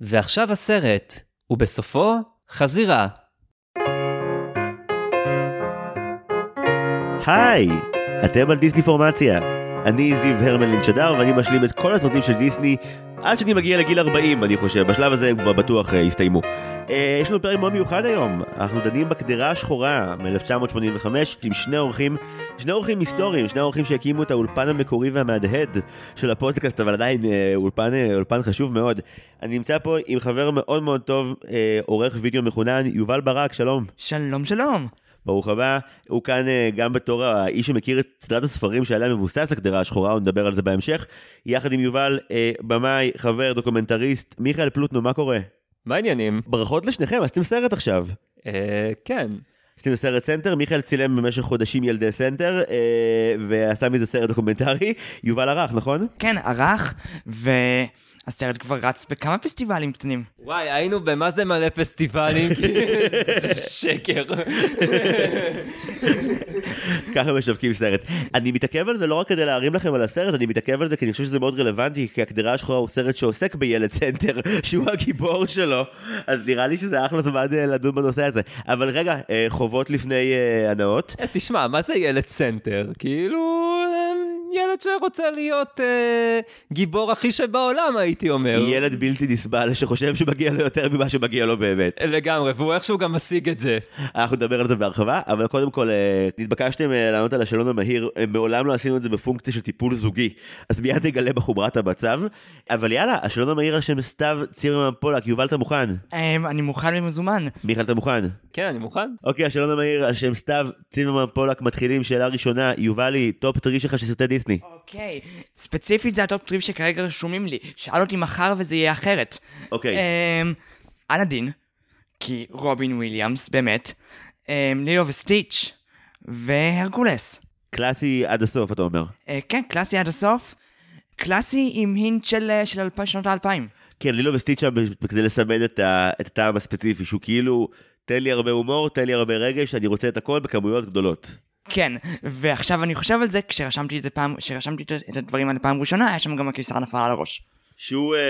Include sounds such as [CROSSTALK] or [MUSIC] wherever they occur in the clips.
ועכשיו הסרט, ובסופו, חזירה. היי, אתם על דיסני פורמציה. אני זיו הרמלין שדר ואני משלים את כל הסרטים של דיסני עד שאני מגיע לגיל 40 אני חושב, בשלב הזה הם כבר בטוח יסתיימו. Uh, יש לנו פרק מאוד מיוחד היום, אנחנו דנים בקדרה השחורה מ-1985 עם שני אורחים, שני אורחים היסטוריים, שני אורחים שהקימו את האולפן המקורי והמהדהד של הפודקאסט, אבל עדיין uh, אולפן, אולפן חשוב מאוד. אני נמצא פה עם חבר מאוד מאוד טוב, עורך וידאו מחונן, יובל ברק, שלום. שלום שלום. ברוך הבא, הוא כאן uh, גם בתור האיש שמכיר את סדרת הספרים שעליה מבוסס הקדרה השחורה, ונדבר על זה בהמשך. יחד עם יובל, uh, במאי, חבר, דוקומנטריסט, מיכאל פלוטנו, מה קורה? מה העניינים? ברכות לשניכם, עשיתם סרט עכשיו. אה, כן. עשיתם סרט סנטר, מיכאל צילם במשך חודשים ילדי סנטר, אה, ועשה מזה סרט דוקומנטרי. יובל ערך, נכון? כן, ערך, ו... הסרט כבר רץ בכמה פסטיבלים קטנים. וואי, היינו במה זה מלא פסטיבלים, [LAUGHS] זה שקר. [LAUGHS] ככה משווקים סרט. אני מתעכב על זה לא רק כדי להרים לכם על הסרט, אני מתעכב על זה כי אני חושב שזה מאוד רלוונטי, כי הקדרה השחורה הוא סרט שעוסק בילד סנטר, [LAUGHS] שהוא הגיבור שלו, אז נראה לי שזה אחלה זמן אה, לדון בנושא הזה. אבל רגע, אה, חובות לפני אה, הנאות. תשמע, מה זה ילד סנטר? כאילו... ילד שרוצה להיות אה, גיבור הכי שבעולם, הייתי אומר. ילד בלתי נסבל שחושב שמגיע לו יותר ממה שמגיע לו באמת. לגמרי, והוא איכשהו גם משיג את זה. אנחנו נדבר על זה בהרחבה, אבל קודם כל, אה, נתבקשתם אה, לענות על השאלון המהיר, אה, מעולם לא עשינו את זה בפונקציה של טיפול זוגי, אז מיד נגלה בחומרת המצב. אבל יאללה, השאלון המהיר על שם סתיו צימרמן פולק, יובל אתה מוכן? אמ, אני מוכן ומזומן. מיכאל אתה מוכן? כן, אני מוכן. אוקיי, השאלון המהיר על שם סתיו צימרמן פולק, מתחילים, שאלה ראשונה, יובלי, top three שלך של סרטי דיסני. אוקיי, ספציפית זה ה top three שכרגע רשומים לי. שאל אותי מחר וזה יהיה אחרת. אוקיי. אמ, אלאדין, כי רובין וויליאמס, באמת. אמ, לילו וסטיץ', והרקולס. קלאסי עד הסוף, אתה אומר. אה, כן, קלאסי עד הסוף. קלאסי עם hint של אה, של שנות האלפיים. כן, לילו וסטיץ' שם כדי לסמן את, ה, את הטעם הספציפי, שהוא כאילו, תן לי הרבה הומור, תן לי הרבה רגש, אני רוצה את הכל בכמויות גדולות. כן, ועכשיו אני חושב על זה, כשרשמתי את זה פעם, כשרשמתי את- הדברים האלה פעם ראשונה, היה שם גם הקיסר נפל על הראש. שהוא אה,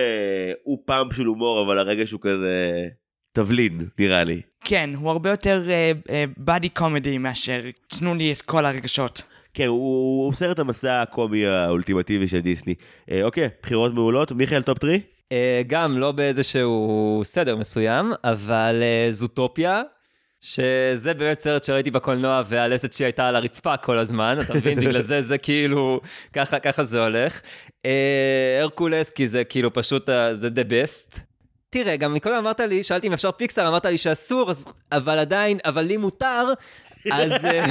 הוא pump של הומור, אבל הרגש הוא כזה תבלין, נראה לי. כן, הוא הרבה יותר buddy comedy מאשר תנו לי את כל הרגשות. כן, הוא, הוא סרט המסע הקומי האולטימטיבי של דיסני. אה, אוקיי, בחירות מעולות, מיכאל top three? אה, גם לא באיזשהו סדר מסוים, אבל אה, זוטופיה, שזה באמת סרט שראיתי בקולנוע והלסת שלי הייתה על הרצפה כל הזמן, אתה מבין? [LAUGHS] בגלל זה זה כאילו, ככה, ככה זה הולך. אה, הרקולס, כי זה כאילו פשוט, אה, זה the best. תראה, גם מקודם אמרת לי, שאלתי אם אפשר פיקסאר, אמרת לי שאסור, אז, אבל עדיין, אבל לי מותר, אז... אה,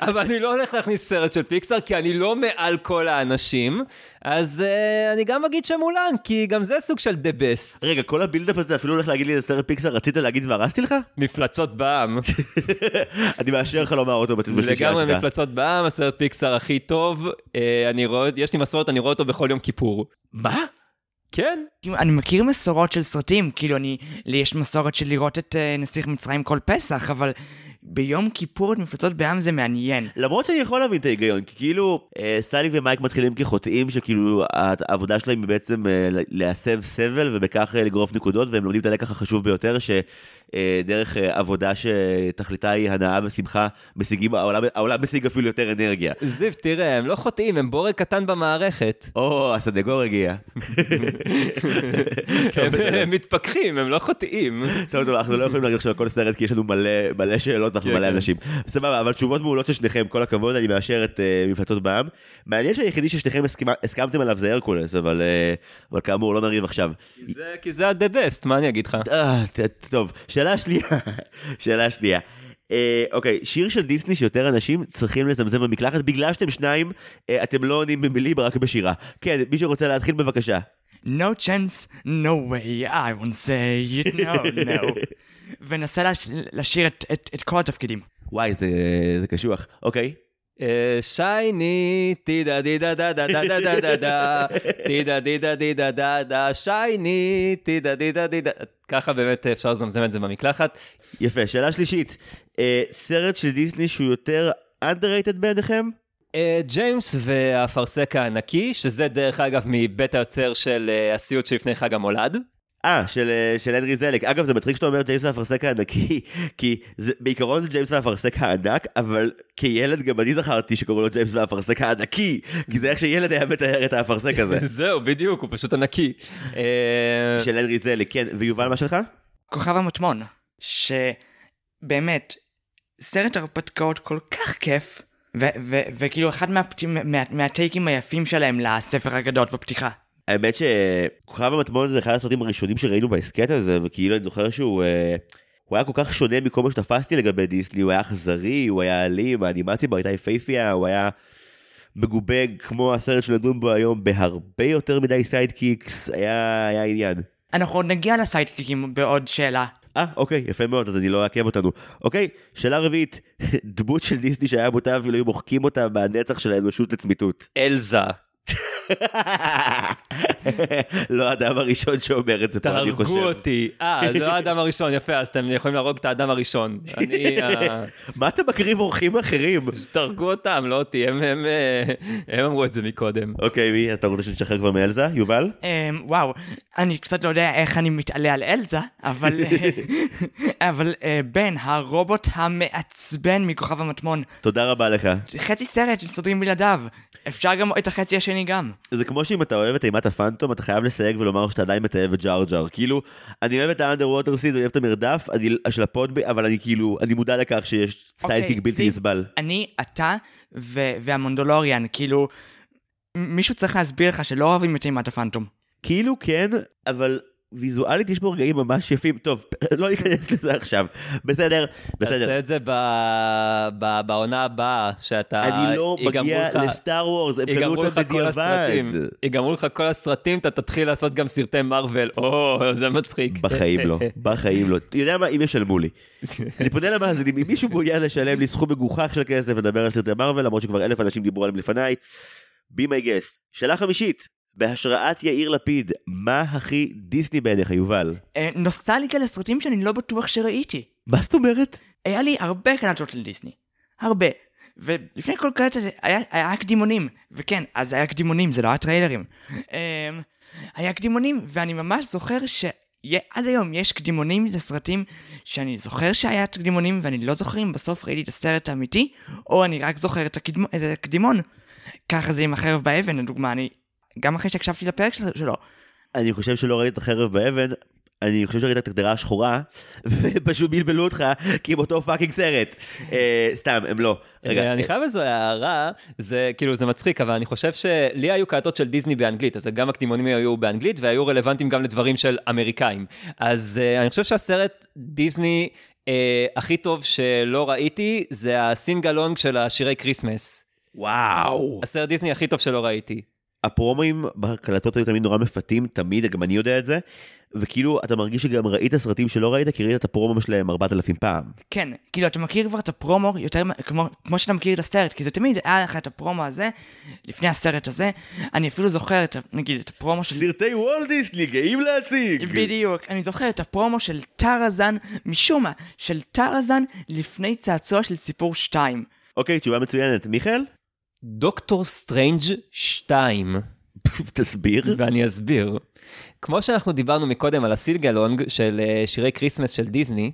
[LAUGHS] אבל אני לא הולך להכניס סרט של פיקסאר, כי אני לא מעל כל האנשים, אז uh, אני גם אגיד שמולן, כי גם זה סוג של the best. רגע, כל ה buildup הזה אפילו הולך להגיד לי איזה סרט פיקסר, רצית להגיד והרסתי לך? מפלצות בע"מ. [LAUGHS] אני מאשר לך לומר אותו בשלישייה שלך. לגמרי מפלצות בע"מ, הסרט פיקסאר הכי טוב. אה, אני רואה, יש לי מסורת, אני רואה אותו בכל יום כיפור. מה? כן. כאילו, אני מכיר מסורות של סרטים, כאילו אני, לי יש מסורת של לראות את אה, נסיך מצרים כל פסח, אבל ביום כיפור את מפלצות בע"מ זה מעניין. למרות שאני יכול להבין את ההיגיון, כי כאילו אה, סאלי ומייק מתחילים כחוטאים שכאילו העבודה שלהם היא בעצם אה, להסב סבל ובכך אה, לגרוף נקודות והם לומדים את הלקח החשוב ביותר שדרך אה, עבודה שתכליתה היא הנאה ושמחה משיגים, העולם, העולם משיג אפילו יותר אנרגיה. זיו, תראה, הם לא חוטאים, הם בורג קטן במערכת. או, הסנגור הגיע. [LAUGHS] הם מתפכחים, הם לא חוטאים. טוב, טוב, אנחנו לא יכולים להגיד עכשיו על כל סרט כי יש לנו מלא, מלא שאלות ואנחנו כן, מלא כן. אנשים. סבבה, אבל תשובות מעולות של שניכם, כל הכבוד, אני מאשר את אה, מפלצות בעם. מעניין שהיחידי ששניכם הסכמתם עליו זה הרקולס, אבל אה, אבל כאמור, לא נריב עכשיו. כי זה- ה-the best, מה אני אגיד לך? אה, טוב, שאלה שנייה, [LAUGHS] שאלה שנייה. אה, אוקיי, שיר של דיסני שיותר אנשים צריכים לזמזם במקלחת, בגלל שאתם שניים, אה, אתם לא עונים במילים רק בשירה. כן, מי שרוצה להתחיל בבקשה. No chance, no way, I won't say it, no, no. [LAUGHS] וננסה לש- לשיר את, את, את כל התפקידים. וואי, זה, זה קשוח. אוקיי. שייני, טידה דידה דה דה דה דה דה דה דה, [LAUGHS] טידה דידה דידה דה דה, shiny, טידה דידה דידה, ככה באמת אפשר לזמזם את זה במקלחת. יפה, שאלה שלישית. אה, סרט של דיסני שהוא יותר underrated בעיניכם? אה, ג'יימס והאפרסק הענקי, שזה דרך אגב מבית היוצר של אה, הסיוט שלפני חג המולד. אה, של, אה, של הנרי סליק. אגב, זה מצחיק שאתה אומר ג'יימס והאפרסק הענקי, כי זה, בעיקרון זה ג'יימס והאפרסק הענק, אבל כילד גם אני זכרתי שקוראים לו ג'יימס והאפרסק הענקי, כי זה איך שילד היה מתאר את האפרסק הזה. זהו, בדיוק, הוא פשוט ענקי. אה, של הנרי זלק, כן. ויובל, מה שלך? כוכב המטמון, שבאמת, סרט הרפתקאות כל כך כיף, ו- ו- וכאילו אחד מהטייקים היפים שלהם לספר הגדות בפתיחה. האמת שכוכב המטמון זה אחד הסרטים הראשונים שראינו בהסכת הזה, וכאילו אני זוכר שהוא אה, הוא היה כל כך שונה מכל מה שתפסתי לגבי דיסני, הוא היה אכזרי, הוא היה אלים, האנימציה בו הייתה יפייפייה, הוא היה מגובב כמו הסרט שנדון בו היום בהרבה יותר מדי sidekicks, היה, היה עניין. אנחנו עוד נגיע ל sidekick ים בעוד שאלה. אה, אוקיי, יפה מאוד, אז אני לא אעכב אותנו. אוקיי, שאלה רביעית, דמות של דיסני שהיה מוטב אילו היו מוחקים אותה מהנצח של האנושות לצמיתות. אלזה, [LAUGHS] לא האדם הראשון שאומר את זה פה, אני חושב. תהרגו אותי. אה, זה לא האדם הראשון, יפה, אז אתם יכולים להרוג את האדם הראשון. אני... אה, [LAUGHS] מה אתה מקריב אורחים אחרים? תהרגו אותם, לא אותי, הם- אה, הם אמרו את זה מקודם. אוקיי, מי, אתה רוצה שנשחרר כבר מאלזה? יובל? אמ, וואו, אני קצת לא יודע איך אני מתעלה על אלזה, אבל, [LAUGHS] אבל אה, בן, הרובוט המעצבן מכוכב המטמון, תודה רבה לך. חצי סרט שמסתדרים בלעדיו. אפשר גם את החצי השני גם. זה כמו שאם אתה אוהב את אימת הפאנטום, אתה חייב לסייג ולומר שאתה עדיין מתעב את ג'אר ג'אר. כאילו, אני אוהב את האנדר ווטר סיד, אני אוהב את המרדף אני, של הפודבי, אבל אני כאילו, אני מודע לכך שיש אוקיי, סיידקיק בלתי נסבל. אני, אתה ו- והמונדולוריאן, כאילו, מישהו צריך להסביר לך שלא אוהבים את אימת הפאנטום. כאילו כן, אבל ויזואלית יש בו רגעים ממש יפים. טוב, [LAUGHS] לא ניכנס לזה עכשיו. בסדר, בסדר. תעשה את זה ב- ב- בעונה הבאה, שאתה... אני לא מגיע לך- לסטאר וורס, הם קנו אותם בדיעבד. יגמרו לך כל הסרטים, אתה תתחיל לעשות גם סרטי מארוול, או, זה מצחיק. בחיים לא, [LAUGHS] בחיים לא. אתה יודע מה, אם ישלמו לי. אני פונה למאזינים, אם מישהו מעוניין לשלם לי סכום מגוחך של כסף ולדבר על סרטי מארוול, למרות שכבר אלף אנשים דיברו עליהם לפניי, be my guest. שאלה חמישית, בהשראת יאיר לפיד, מה הכי דיסני בעיניך, יובל? אה, נוסטלגיה לסרטים שאני לא בטוח שראיתי. מה זאת אומרת? היה לי הרבה קלטות של דיסני. הרבה. ולפני כל קלטת היה, היה קדימונים. וכן, אז היה קדימונים, זה לא היה טריילרים. אמ, היה קדימונים, ואני ממש זוכר שעד היום יש קדימונים לסרטים שאני זוכר שהיה קדימונים ואני לא זוכר אם בסוף ראיתי את הסרט האמיתי, או אני רק זוכר את, הקדמ... את הקדימון. ככה זה עם החרב באבן, לדוגמה, אני... גם אחרי שהקשבתי לפרק של- שלו. אני חושב שלא ראית את החרב באבן, אני חושב שראית את הקדרה השחורה, ופשוט בלבלו אותך, כי הם אותו fucking סרט. אה, סתם, הם לא. רגע, אה, אני אה, חייב איזו הערה, זה כאילו זה מצחיק, אבל אני חושב שלי היו קלטות של דיסני באנגלית, אז גם הקדימונים היו באנגלית והיו רלוונטיים גם לדברים של אמריקאים. אז uh, אני חושב שהסרט דיסני uh, הכי טוב שלא ראיתי, זה ה sing-along של השירי Christmas. וואו. הסרט דיסני הכי טוב שלא ראיתי. הפרומואים בהקלטות היו תמיד נורא מפתים, תמיד, גם אני יודע את זה, וכאילו אתה מרגיש שגם ראית סרטים שלא ראית, כי ראית את הפרומו שלהם 4,000 פעם. כן, כאילו אתה מכיר כבר את הפרומו יותר כמו, כמו שאתה מכיר את הסרט, כי זה תמיד היה לך את הפרומו הזה, לפני הסרט הזה, אני אפילו זוכר את, נגיד, את הפרומו של... סרטי וולט דיסני, גאים להציג! בדיוק, אני זוכר את הפרומו של טראזן, משום מה, של טרזן לפני צעצוע של סיפור 2. אוקיי, תשובה מצוינת. מיכאל? דוקטור סטרנג' 2. [LAUGHS] תסביר. ואני אסביר. כמו שאנחנו דיברנו מקודם על ה sing-along של אה, שירי Christmas של דיסני,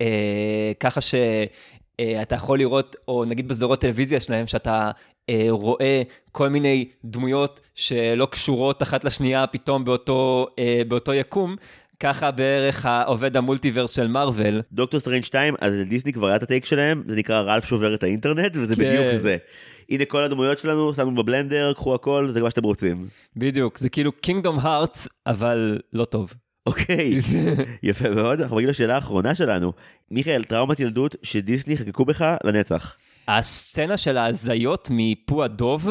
אה, ככה שאתה יכול לראות, או נגיד בסדרות טלוויזיה שלהם, שאתה אה, רואה כל מיני דמויות שלא קשורות אחת לשנייה פתאום באותו, אה, באותו יקום, ככה בערך עובד ה multiverse של מארוול. דוקטור סטרנג' 2, אז דיסני כבר היה את ה take שלהם, זה נקרא רלף שובר את האינטרנט, וזה כן. בדיוק זה. הנה כל הדמויות שלנו, שמנו בבלנדר, קחו הכל, זה מה שאתם רוצים. בדיוק, זה כאילו Kingdom Hearts, אבל לא טוב. אוקיי, [LAUGHS] יפה מאוד, אנחנו מגיעים לשאלה האחרונה שלנו. מיכאל, טראומת ילדות שדיסני חקקו בך לנצח. הסצנה של ההזיות מפו הדוב,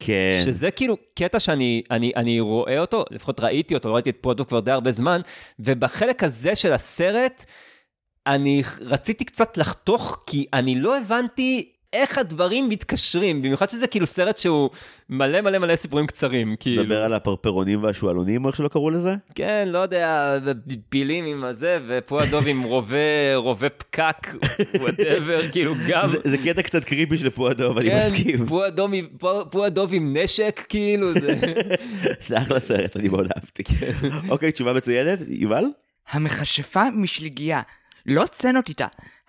כן. שזה כאילו קטע שאני אני, אני רואה אותו, לפחות ראיתי אותו, לא ראיתי את פו הדב כבר די הרבה זמן, ובחלק הזה של הסרט, אני רציתי קצת לחתוך, כי אני לא הבנתי איך הדברים מתקשרים, במיוחד שזה כאילו סרט שהוא מלא מלא מלא סיפורים קצרים, כאילו. מדבר על הפרפרונים והשועלונים, או איך שלא קראו לזה? כן, לא יודע, פילים עם הזה, ופו הדב עם רובה, רובה פקק, whatever, [LAUGHS] כאילו גם... זה- זה קטע קצת creepy של פו הדב, אני כן, מסכים. פועדוב עם- פוע- פועדוב עם נשק, כאילו, זה... [LAUGHS] זה אחלה סרט, אני מאוד אהבתי. אוקיי, תשובה מצוינת, יובל? המכשפה משליגייה. לא סצנות איתה,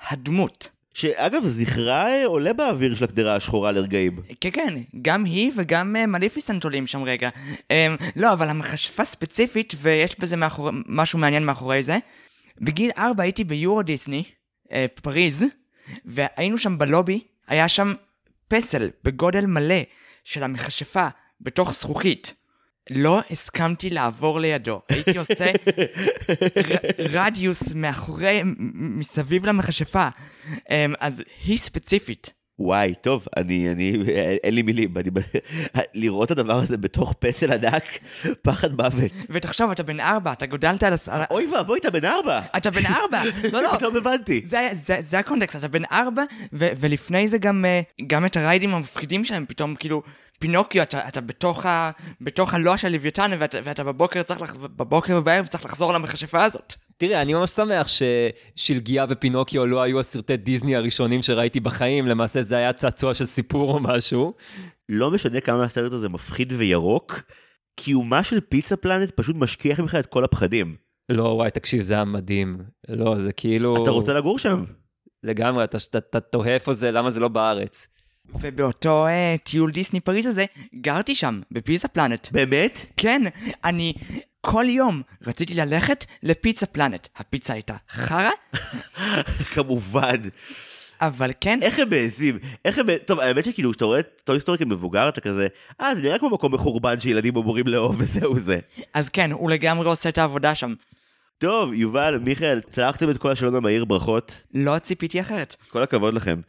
הדמות. שאגב, זכרה אה, עולה באוויר של הקדרה השחורה לרגעים. כן, כן, גם היא וגם uh, מליפיסנט עולים שם רגע. Um, לא, אבל המכשפה ספציפית, ויש בזה מאחור... משהו מעניין מאחורי זה. בגיל 4 הייתי ביורו דיסני, uh, פריז, והיינו שם בלובי, היה שם פסל בגודל מלא של המכשפה בתוך זכוכית. לא הסכמתי לעבור לידו, הייתי עושה רדיוס מאחורי, מסביב למכשפה. Um, אז היא ספציפית. וואי, טוב, אני, אני, אין לי מילים, אני, לראות את הדבר הזה בתוך פסל ענק, פחד מוות. ותחשוב, אתה בן ארבע, אתה גודלת על... הס- על... ה- אוי ואבוי, אתה בן ארבע! אתה בן ארבע! [LAUGHS] לא, לא. פתאום הבנתי. זה, זה, זה הקונטקסט, אתה בן ארבע, ו- ולפני זה גם, אה, גם את הריידים המפחידים שלהם, פתאום כאילו, פינוקיו, אתה, אתה בתוך, ה, בתוך הלוע של לוויתן, ואתה, ואתה בבוקר צריך, לח, בבוקר ובערב צריך לחזור למכשפה הזאת. תראה, אני ממש שמח ששלגיה ופינוקיו לא היו הסרטי דיסני הראשונים שראיתי בחיים, למעשה זה היה צעצוע של סיפור או משהו. לא משנה כמה הסרט הזה מפחיד וירוק, קיומה של פיצה פלנט פשוט משכיח ממך את כל הפחדים. לא, וואי, תקשיב, זה היה מדהים. לא, זה כאילו... אתה רוצה לגור שם? לגמרי, אתה תוהה איפה זה, למה זה לא בארץ. ובאותו אה, טיול דיסני פריז הזה, גרתי שם, בפיצה פלנט. באמת? כן, אני כל יום רציתי ללכת לפיצה פלנט. הפיצה הייתה חרא, [LAUGHS] כמובן. אבל כן, איך הם מעזים? איך הם... טוב, האמת שכאילו, כשאתה רואה את טוי סטורי כמבוגר, אתה כזה, אה, זה נראה כמו מקום מחורבן שילדים אמורים לאהוב [LAUGHS] וזהו זה. אז כן, הוא לגמרי עושה את העבודה שם. טוב, יובל, מיכאל, צלחתם את כל השאלון המהיר, ברכות. לא ציפיתי אחרת. כל הכבוד לכם.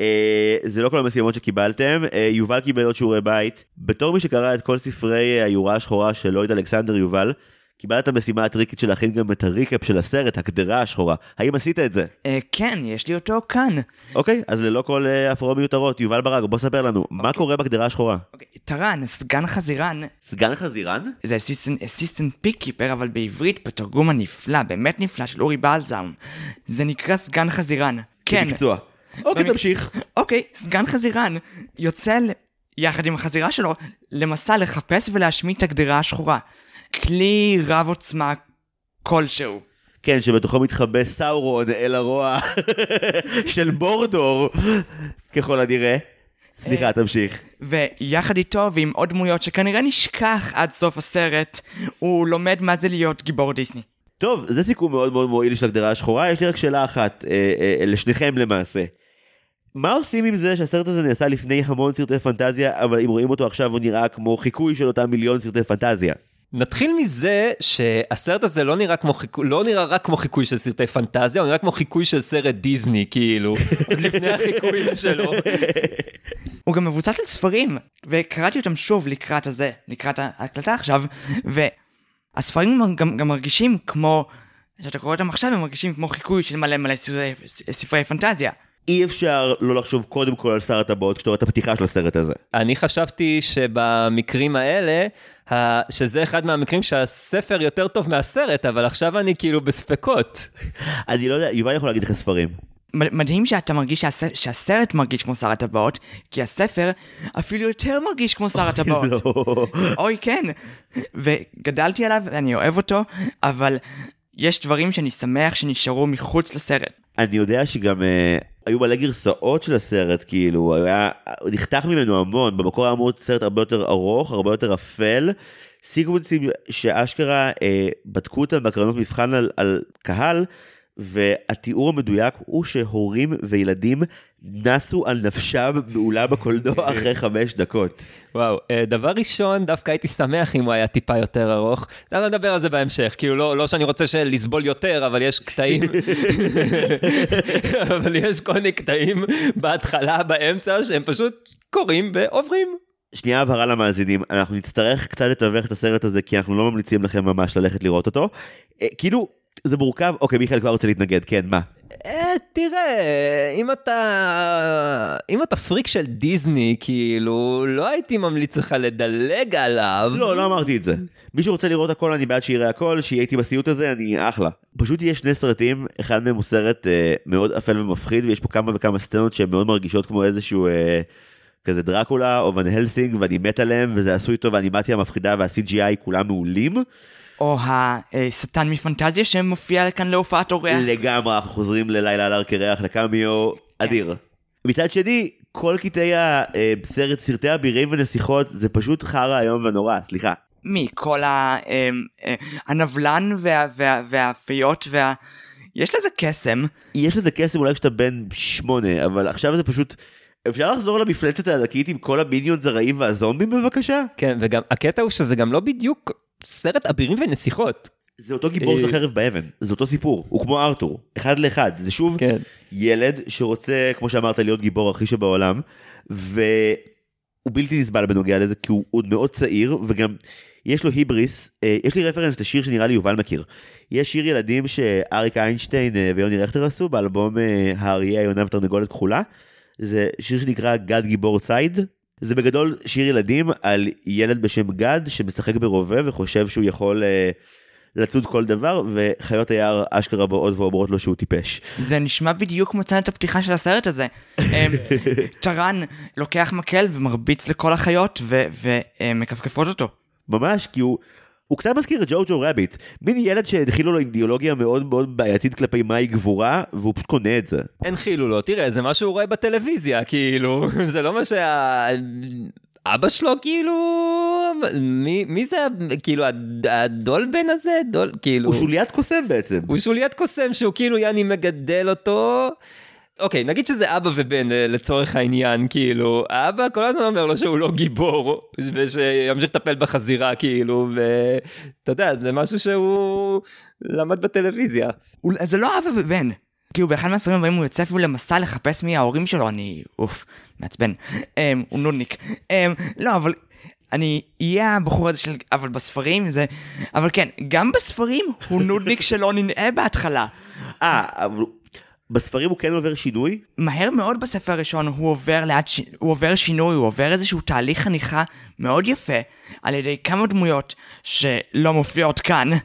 אה, זה לא כל המשימות שקיבלתם, אה, יובל קיבל עוד שיעורי בית. בתור מי שקרא את כל ספרי היורה השחורה של לויד אלכסנדר יובל, קיבלת את המשימה הטריקית של להכין גם את הריקאפ של הסרט, הקדרה השחורה. האם עשית את זה? אה, כן, יש לי אותו כאן. אוקיי, אז ללא כל אה, הפרעות מיותרות, יובל ברק, בוא ספר לנו, מה קורה בקדרה השחורה? אוקיי, טרן, סגן חזירן, סגן חזירן? זה אסיסטנט פיק קיפר, אבל בעברית בתרגום הנפלא, באמת נפלא, של אורי בלזאום. זה נקרא סגן חזירן. כן. במקצוע. אוקיי, תמשיך. אוקיי, סגן חזירן יוצא. יחד עם החזירה שלו למסע לחפש ולהשמיד את הגדרה השחורה. כלי רב עוצמה כלשהו. כן, שבתוכו מתחבא סאורון אל הרוע [LAUGHS] של בורדור, ככל הנראה. סליחה, תמשיך. ויחד איתו ועם עוד דמויות שכנראה נשכח עד סוף הסרט, הוא לומד מה זה להיות גיבור דיסני. טוב, זה סיכום מאוד מאוד מועיל של הגדרה השחורה, יש לי רק שאלה אחת, אה, אה, לשניכם למעשה. מה עושים עם זה שהסרט הזה נעשה לפני המון סרטי פנטזיה, אבל אם רואים אותו עכשיו הוא נראה כמו חיקוי של אותם מיליון סרטי פנטזיה? נתחיל מזה שהסרט הזה לא נראה, כמו חיקוי, לא נראה רק כמו חיקוי של סרטי פנטזיה, הוא נראה כמו חיקוי של סרט דיסני, כאילו, [LAUGHS] עוד לפני החיקויים שלו. הוא גם מבוסס על ספרים, וקראתי אותם שוב לקראת הזה, לקראת ההקלטה עכשיו, והספרים גם, גם מרגישים כמו, כשאתה קורא אותם עכשיו הם מרגישים כמו חיקוי של מלא מלא ספרי, ספרי פנטזיה. אי אפשר לא לחשוב קודם כל על שר הטבעות כשאתה רואה את הפתיחה של הסרט הזה. אני חשבתי שבמקרים האלה, שזה אחד מהמקרים שהספר יותר טוב מהסרט, אבל עכשיו אני כאילו בספקות. אני לא יודע, יובל יכול להגיד לך ספרים. מדהים שאתה מרגיש שהס... שהסרט מרגיש כמו שר הטבעות, כי הספר אפילו יותר מרגיש כמו שר [LAUGHS] הטבעות. לא. אוי כן. וגדלתי עליו ואני אוהב אותו, אבל יש דברים שאני שמח שנשארו מחוץ לסרט. אני יודע שגם אה, היו מלא גרסאות של הסרט, כאילו, היה, נחתך ממנו המון, במקור היה אמור להיות סרט הרבה יותר ארוך, הרבה יותר אפל, סיקוונסים שאשכרה אה, בדקו אותם בהקרנות מבחן על, על קהל, והתיאור המדויק הוא שהורים וילדים נסו על נפשם באולם הקולנוע [LAUGHS] אחרי חמש דקות. וואו, אה, דבר ראשון, דווקא הייתי שמח אם הוא היה טיפה יותר ארוך. אני נדבר על זה בהמשך, כאילו לא, לא שאני רוצה לסבול יותר, אבל יש קטעים, [LAUGHS] אבל יש כל מיני קטעים בהתחלה, באמצע, שהם פשוט קורים ועוברים. שנייה הבהרה למאזינים, אנחנו נצטרך קצת לתווך את הסרט הזה כי אנחנו לא ממליצים לכם ממש ללכת לראות אותו. אה, כאילו, זה מורכב, אוקיי מיכאל כבר רוצה להתנגד, כן, מה? אה, תראה, אם אתה... אם אתה פריק של דיסני, כאילו, לא הייתי ממליץ לך לדלג עליו. לא, לא אמרתי את זה. מי שרוצה לראות הכל, אני בעד שיראה הכל, שיהיה איתי בסיוט הזה, אני אחלה. פשוט יש שני סרטים, אחד מהם הוא סרט אה, מאוד אפל ומפחיד, ויש פה כמה וכמה סצנות שהן מאוד מרגישות כמו איזשהו... אה, כזה דרקולה או ון הלסינג ואני מת עליהם וזה עשוי טוב האנימציה המפחידה וה-CGI כולם מעולים. או השטן מפנטזיה שמופיע כאן להופעת אורח. לגמרי אנחנו חוזרים ללילה על הר קרח לקמיו אדיר. מצד שני כל קטעי הסרט סרטי אבירים ונסיכות זה פשוט חרא איום ונורא סליחה. מי? כל ה... אמ, אה, הנבלן וה- וה- והפיות וה... יש לזה קסם. יש לזה קסם אולי כשאתה בן שמונה אבל עכשיו זה פשוט אפשר לחזור למפלטת הענקית עם כל המיניונס הרעים והזומבים בבקשה? כן, וגם הקטע הוא שזה גם לא בדיוק סרט אבירים ונסיכות. זה אותו גיבור של אה, החרב באבן, זה אותו סיפור, הוא כמו ארתור, אחד לאחד, זה שוב כן. ילד שרוצה, כמו שאמרת, להיות גיבור הכי שבעולם, והוא בלתי נסבל בנוגע לזה, כי הוא עוד מאוד צעיר, וגם יש לו היבריס, אה, יש לי רפרנס לשיר שנראה לי יובל מכיר. יש שיר ילדים שאריק איינשטיין אה, ויוני רכטר עשו באלבום אה, האריה, היונה ותרנגולת כחולה. זה שיר שנקרא גד גיבור צייד. זה בגדול שיר ילדים על ילד בשם גד שמשחק ברובה וחושב שהוא יכול אה, לצוד כל דבר, וחיות היער אשכרה באות ואומרות לו שהוא טיפש. זה נשמע בדיוק כמו צנת הפתיחה של הסרט הזה. אמ, [LAUGHS] טראן לוקח מקל ומרביץ לכל החיות ומכפכפות אותו. ממש, כי הוא... הוא קצת מזכיר את ג'ו-ג'ו רביט, מין ילד שהנחילו לו אידיאולוגיה מאוד מאוד בעייתית כלפי מהי גבורה, והוא פשוט קונה את זה. הנחילו לו, תראה, זה מה שהוא רואה בטלוויזיה, כאילו, [LAUGHS] זה לא מה שה... אבא שלו כאילו, מי, מי זה, כאילו, הד- הדולבן הזה, דול, כאילו, הוא שוליית קוסם בעצם. הוא שוליית קוסם שהוא כאילו יאני מגדל אותו. אוקיי, נגיד שזה אבא ובן אה, לצורך העניין, כאילו, האבא כל הזמן אומר לו שהוא לא גיבור, ושימשיך לטפל בחזירה, כאילו, ואתה יודע, זה משהו שהוא למד בטלוויזיה. זה לא אבא ובן. כאילו באחד מהסרטים הבאים הוא יוצא אפילו למסע לחפש מי ההורים שלו, אני... אוף, מעצבן. אמ, הוא נודניק. אמ, לא, אבל... אני אהיה הבחור הזה של... אבל בספרים זה... אבל כן, גם בספרים הוא נודניק שלא נראה בהתחלה. אה, אבל בספרים הוא כן עובר שינוי? מהר מאוד בספר הראשון הוא עובר לאט, ש... הוא עובר שינוי, הוא עובר איזשהו תהליך חניכה מאוד יפה על ידי כמה דמויות שלא מופיעות כאן. [LAUGHS]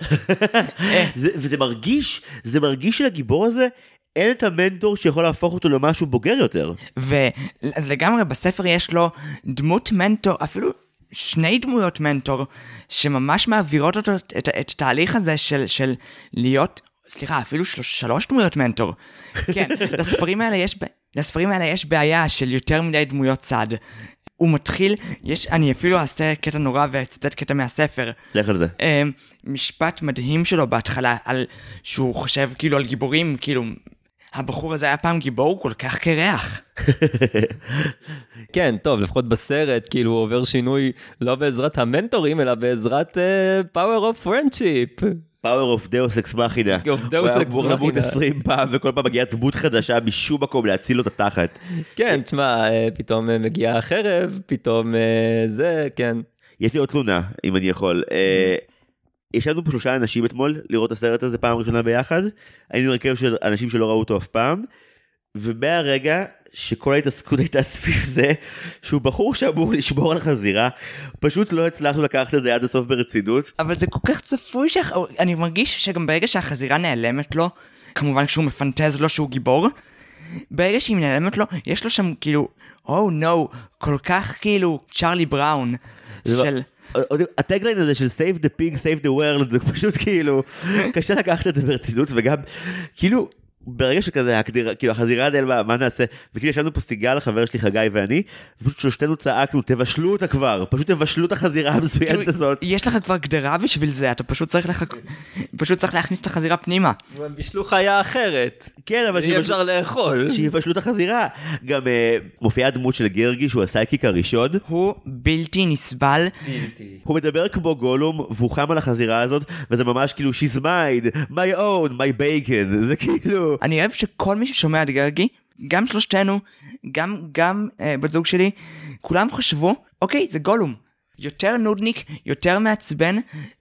אה, זה, וזה מרגיש, זה מרגיש שלגיבור הזה אין את המנטור שיכול להפוך אותו למשהו בוגר יותר. ואז לגמרי בספר יש לו דמות מנטור, אפילו שני דמויות מנטור, שממש מעבירות אותו את, את התהליך הזה של, של להיות, סליחה, אפילו של, שלוש דמויות מנטור. כן, לספרים האלה יש, לספרים האלה יש בעיה של יותר מדי דמויות צד. הוא מתחיל, יש, אני אפילו אעשה קטע נורא ואצטט קטע מהספר. לך על זה. אה, משפט מדהים שלו בהתחלה, על שהוא חושב כאילו על גיבורים, כאילו, הבחור הזה היה פעם גיבור, כל כך קרח. [LAUGHS] כן, טוב, לפחות בסרט, כאילו, הוא עובר שינוי לא בעזרת המנטורים, אלא בעזרת uh, power of friendship. power of deus ex machina. Deus הוא היה Ex אמור למות Machina. 20 פעם וכל פעם מגיעה דמות חדשה משום מקום להציל לו את התחת. כן, תשמע, אה, פתאום אה, מגיעה החרב, פתאום אה, זה, כן. יש לי עוד תלונה אם אני יכול. אה, ישבנו פה שלושה אנשים אתמול לראות את הסרט הזה פעם ראשונה ביחד. היינו הרכב של אנשים שלא ראו אותו אף פעם. ומהרגע שכל ההתעסקות הייתה סביב זה שהוא בחור שאמור לשמור על חזירה פשוט לא הצלחנו לקחת את זה עד הסוף ברצינות. אבל זה כל כך צפוי שאח... אני מרגיש שגם ברגע שהחזירה נעלמת לו, כמובן כשהוא מפנטז לו שהוא גיבור, ברגע שהיא נעלמת לו, יש לו שם כאילו, או oh, נו, no, כל כך כאילו צ'ארלי בראון, לא- של... הטגליין הזה של save the pig save the world זה פשוט כאילו קשה לקחת את זה ברצינות וגם כאילו ברגע שכזה הקדיר, כאילו החזירה נעלמה מה נעשה וכאילו ישבנו פה סיגל החבר שלי חגי ואני ופשוט שלושתנו צעקנו תבשלו אותה כבר פשוט תבשלו את החזירה המסוימת כאילו, הזאת. יש לך כבר גדרה בשביל זה, אתה פשוט צריך לחכ... פשוט צריך להכניס את החזירה פנימה. הם בישלו חיה אחרת. כן אבל שיבשלו- אפשר לאכול. שיבשלו את החזירה גם אה, מופיעה דמות של גרגי שהוא הסייקי הראשון הוא בלתי נסבל, הוא מדבר כמו גולום והוא חם על החזירה הזאת וזה ממש כאילו she's mine my own my bacon זה כאילו אני אוהב שכל מי ששומע את גרגי, גם שלושתנו, גם, גם אה, בת זוג שלי, כולם חשבו, אוקיי, זה גולום. יותר נודניק, יותר מעצבן,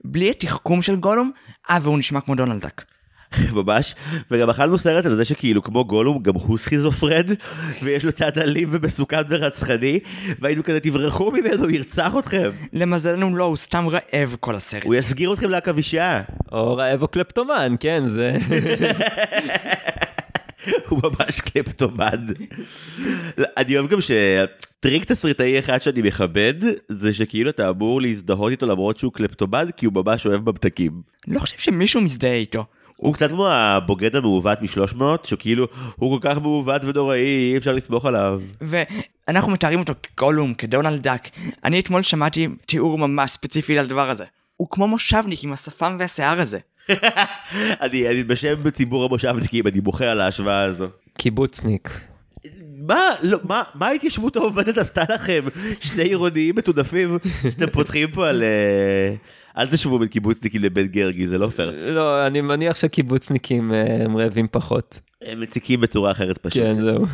בלי התחכום של גולום, אה, והוא נשמע כמו דונלד דק. [LAUGHS] ממש, וגם אכלנו סרט על זה שכאילו כמו גולום, גם הוא סכיזופרד, ויש לו צד אלים ומסוכן ורצחני, והיינו כזה תברחו ממנו, הוא ירצח אתכם, למזלנו לא, הוא סתם רעב כל הסרט. הוא יסגיר אתכם לעכבישה. או רעב או קלפטומן, כן, זה... [LAUGHS] הוא ממש קלפטומן. אני אוהב גם שטריק תסריטאי אחד שאני מכבד, זה שכאילו אתה אמור להזדהות איתו למרות שהוא קלפטומן, כי הוא ממש אוהב ממתקים. לא חושב שמישהו מזדהה איתו. הוא קצת כמו הבוגד המעוות מ-300, שכאילו הוא כל כך מעוות ונוראי, אי אפשר לסמוך עליו. ואנחנו מתארים אותו כגולום, כדונלד דאק. אני אתמול שמעתי תיאור ממש ספציפי לדבר הזה. הוא כמו מושבניק עם השפם והשיער הזה. [LAUGHS] אני, אני בשם בציבור המושבניקים, אני בוכה על ההשוואה הזו. קיבוצניק. מה, לא, מה, מה ההתיישבות העובדת עשתה לכם? שני עירוניים מתודפים שאתם פותחים פה על... אה, אל תשבו בין קיבוצניקים לבין גרגי, זה לא פייר. לא, אני מניח שקיבוצניקים אה, הם רעבים פחות. הם מציקים בצורה אחרת פשוט. כן, זהו.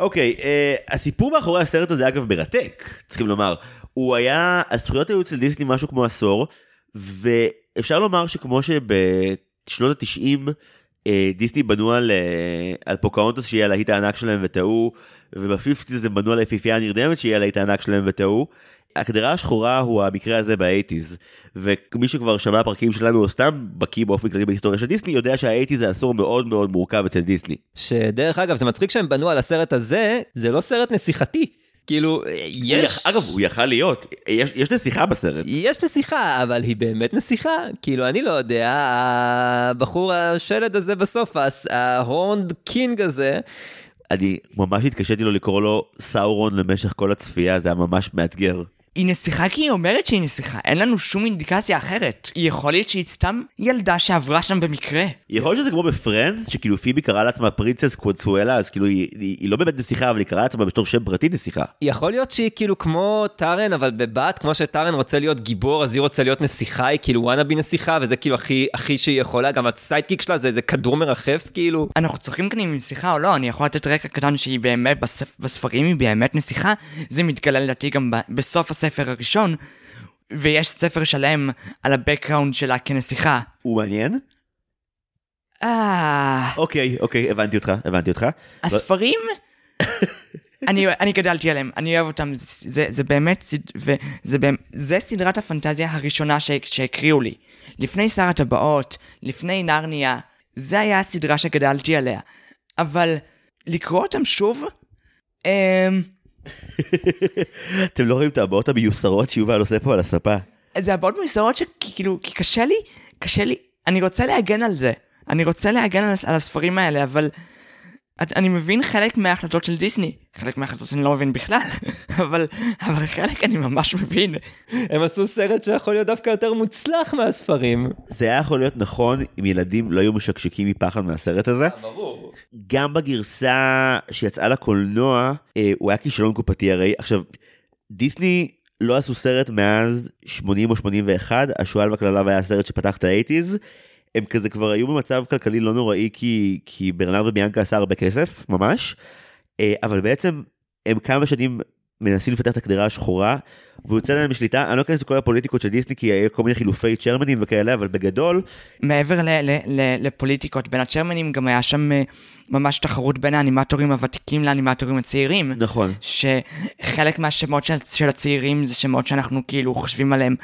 אוקיי, אה, הסיפור מאחורי הסרט הזה אגב מרתק, צריכים לומר. הוא היה, הזכויות היו אצל דיסני משהו כמו עשור, ואפשר לומר שכמו שבשנות התשעים אה, דיסני בנו על, על פוקהונטוס שיהיה הלהיט הענק שלהם וטעו, וב fifties הם בנו על היפיפייה הנרדמת שיהיה הלהיט הענק שלהם וטעו. הקדרה השחורה הוא המקרה הזה ב eighties, ומי שכבר שמע פרקים שלנו או סתם בקיא באופן כללי בהיסטוריה של דיסני יודע שה eighties זה עשור מאוד מאוד מורכב אצל דיסני. שדרך אגב, זה מצחיק שהם בנו על הסרט הזה, זה לא סרט נסיכתי. כאילו, יש... אגב, הוא יכל להיות, יש, יש נסיכה בסרט. יש נסיכה, אבל היא באמת נסיכה. כאילו, אני לא יודע, הבחור השלד הזה בסוף, ה Horned King הזה, אני ממש התקשיתי לו לקרוא לו סאורון למשך כל הצפייה, זה היה ממש מאתגר. היא נסיכה כי היא אומרת שהיא נסיכה, אין לנו שום אינדיקציה אחרת. יכול להיות שהיא סתם ילדה שעברה שם במקרה. יכול להיות שזה כמו בפרנדז, שכאילו פיבי קראה לעצמה Princess Consuela, אז כאילו היא, היא, היא לא באמת נסיכה, אבל היא קראה לעצמה בתור שם פרטי נסיכה. יכול להיות שהיא כאילו כמו טארן, אבל בבת, כמו שטארן רוצה להיות גיבור, אז היא רוצה להיות נסיכה, היא כאילו wannabe נסיכה, וזה כאילו הכי, הכי שהיא יכולה, גם ה sidekick שלה זה איזה כדור מרחף, כאילו. אנחנו צוחקים כאן אם היא נסיכה או לא, אני יכול לתת רקע קטן שהיא באמת, בספ... בספרים היא באמת נסיכה, זה מתגלה לדעתי גם ב... בסוף הספר הראשון, ויש ספר שלם על הבקראונד שלה כנסיכה. הוא מעניין? אה... אוקיי, אוקיי, הבנתי אותך, הבנתי אותך. הספרים? [LAUGHS] אני, אני גדלתי עליהם, אני אוהב אותם, זה, זה, זה באמת, וזה באמת, זה סדרת הפנטזיה הראשונה ש, שהקריאו לי. לפני שר הטבעות, לפני נרניה, זה היה הסדרה שגדלתי עליה. אבל לקרוא אותם שוב? אמ... [LAUGHS] אתם לא רואים את הבעות המיוסרות שיובל עושה פה על הספה. זה הבעות מיוסרות שכאילו, כי קשה לי, קשה לי, אני רוצה להגן על זה. אני רוצה להגן על, הס- על הספרים האלה, אבל... את- אני מבין חלק מההחלטות של דיסני, חלק מההחלטות אני לא מבין בכלל, [LAUGHS] אבל, אבל חלק אני ממש מבין. הם עשו סרט שיכול להיות דווקא יותר מוצלח מהספרים. זה היה יכול להיות נכון אם ילדים לא היו משקשקים מפחד מהסרט הזה. ברור. גם בגרסה שיצאה לקולנוע, אה, הוא היה כישלון קופתי הרי. עכשיו, דיסני לא עשו סרט מאז 80 או 81, השועל והקללה היה הסרט שפתח את האייטיז. הם כזה כבר היו במצב כלכלי לא נוראי כי, כי ברנר וביאנקה עשה הרבה כסף, ממש. אה, אבל בעצם הם כמה שנים מנסים לפתח את הקדרה השחורה, והוא יוצא להם משליטה, אני לא אכנס לכל הפוליטיקות של דיסני כי היו כל מיני חילופי צ'רמנים וכאלה, אבל בגדול, מעבר ל- ל- ל- לפוליטיקות בין הצ'רמנים, גם היה שם אה, ממש תחרות בין האנימטורים הוותיקים לאנימטורים הצעירים. נכון. שחלק מהשמות של, של הצעירים זה שמות שאנחנו כאילו חושבים עליהם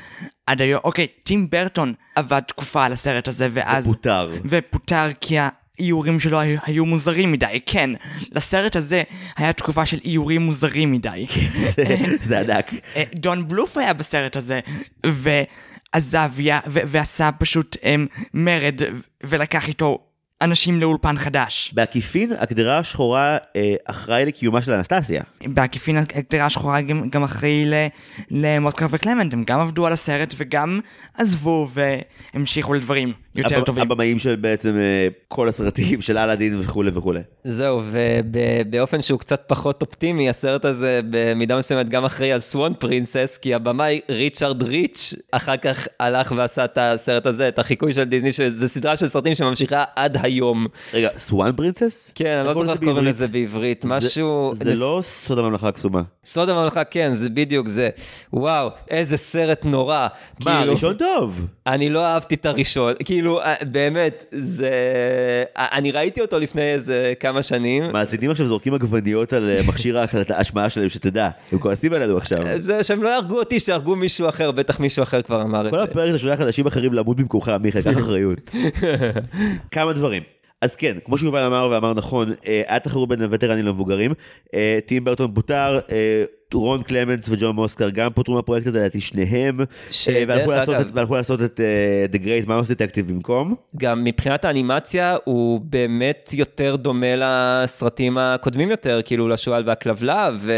עד היום. אוקיי, טים ברטון עבד תקופה על הסרט הזה, ואז... פוטר. ופוטר כי האיורים שלו היו, היו מוזרים מדי, כן. לסרט הזה היה תקופה של איורים מוזרים מדי. [LAUGHS] [LAUGHS] זה- ענק. אה, דון בלוף היה בסרט הזה, ועזב יה- ו- ועשה פשוט um, מרד, ולקח איתו אנשים לאולפן חדש. בעקיפין, הקדרה השחורה אה, אחראי לקיומה של אנסטסיה. בעקיפין הגדרה השחורה גם, גם אחראי למוסקר וקלמנט, הם גם עבדו על הסרט וגם עזבו והמשיכו לדברים יותר הבמ- טובים. הבמאים של בעצם אה, כל הסרטים של אלאדין וכולי וכולי. זהו, ובאופן שהוא קצת פחות אופטימי, הסרט הזה במידה מסוימת גם אחראי על Swan Princess, כי הבמאי ריצ'רד ריץ' אחר כך הלך ועשה את הסרט הזה, את החיקוי של דיסני, שזה סדרה של סרטים שממשיכה עד היום. רגע, Swan Princess? כן, אני לא זוכר איך קוראים? לזה בעברית, זה- משהו... זה לא סוד הממלכה הקסומה. סוד הממלכה, כן, זה בדיוק זה. וואו, איזה סרט נורא. מה, כאילו, ראשון טוב. אני לא אהבתי את הראשון, כאילו כאילו, אה, באמת, זה... אה, אני ראיתי אותו לפני איזה כמה שנים. מאזינים עכשיו זורקים עגבניות על אה, מכשיר ההשמעה שלהם, שתדע. הם כועסים עלינו עכשיו. זה שהם לא יהרגו אותי, שיהרגו מישהו אחר, בטח מישהו אחר כבר אמר את כל זה. הפרק אתה שולח אנשים אחרים למות במקומך, מיכאל, קח [LAUGHS] אחריות. כמה דברים. אז כן, כמו שיובל אמר ואמר נכון, היה תחרות בין הווטרנים למבוגרים. טים ברטון פוטר, רון קלמנס וג'ון מוסקר גם פוטרו מהפרויקט הזה, לדעתי שניהם. אה, והלכו לעשות את- והלכו לעשות את אה, The Great Mouse Detective במקום. גם מבחינת האנימציה, הוא באמת יותר דומה לסרטים הקודמים יותר, כאילו לשועל והכלבלב,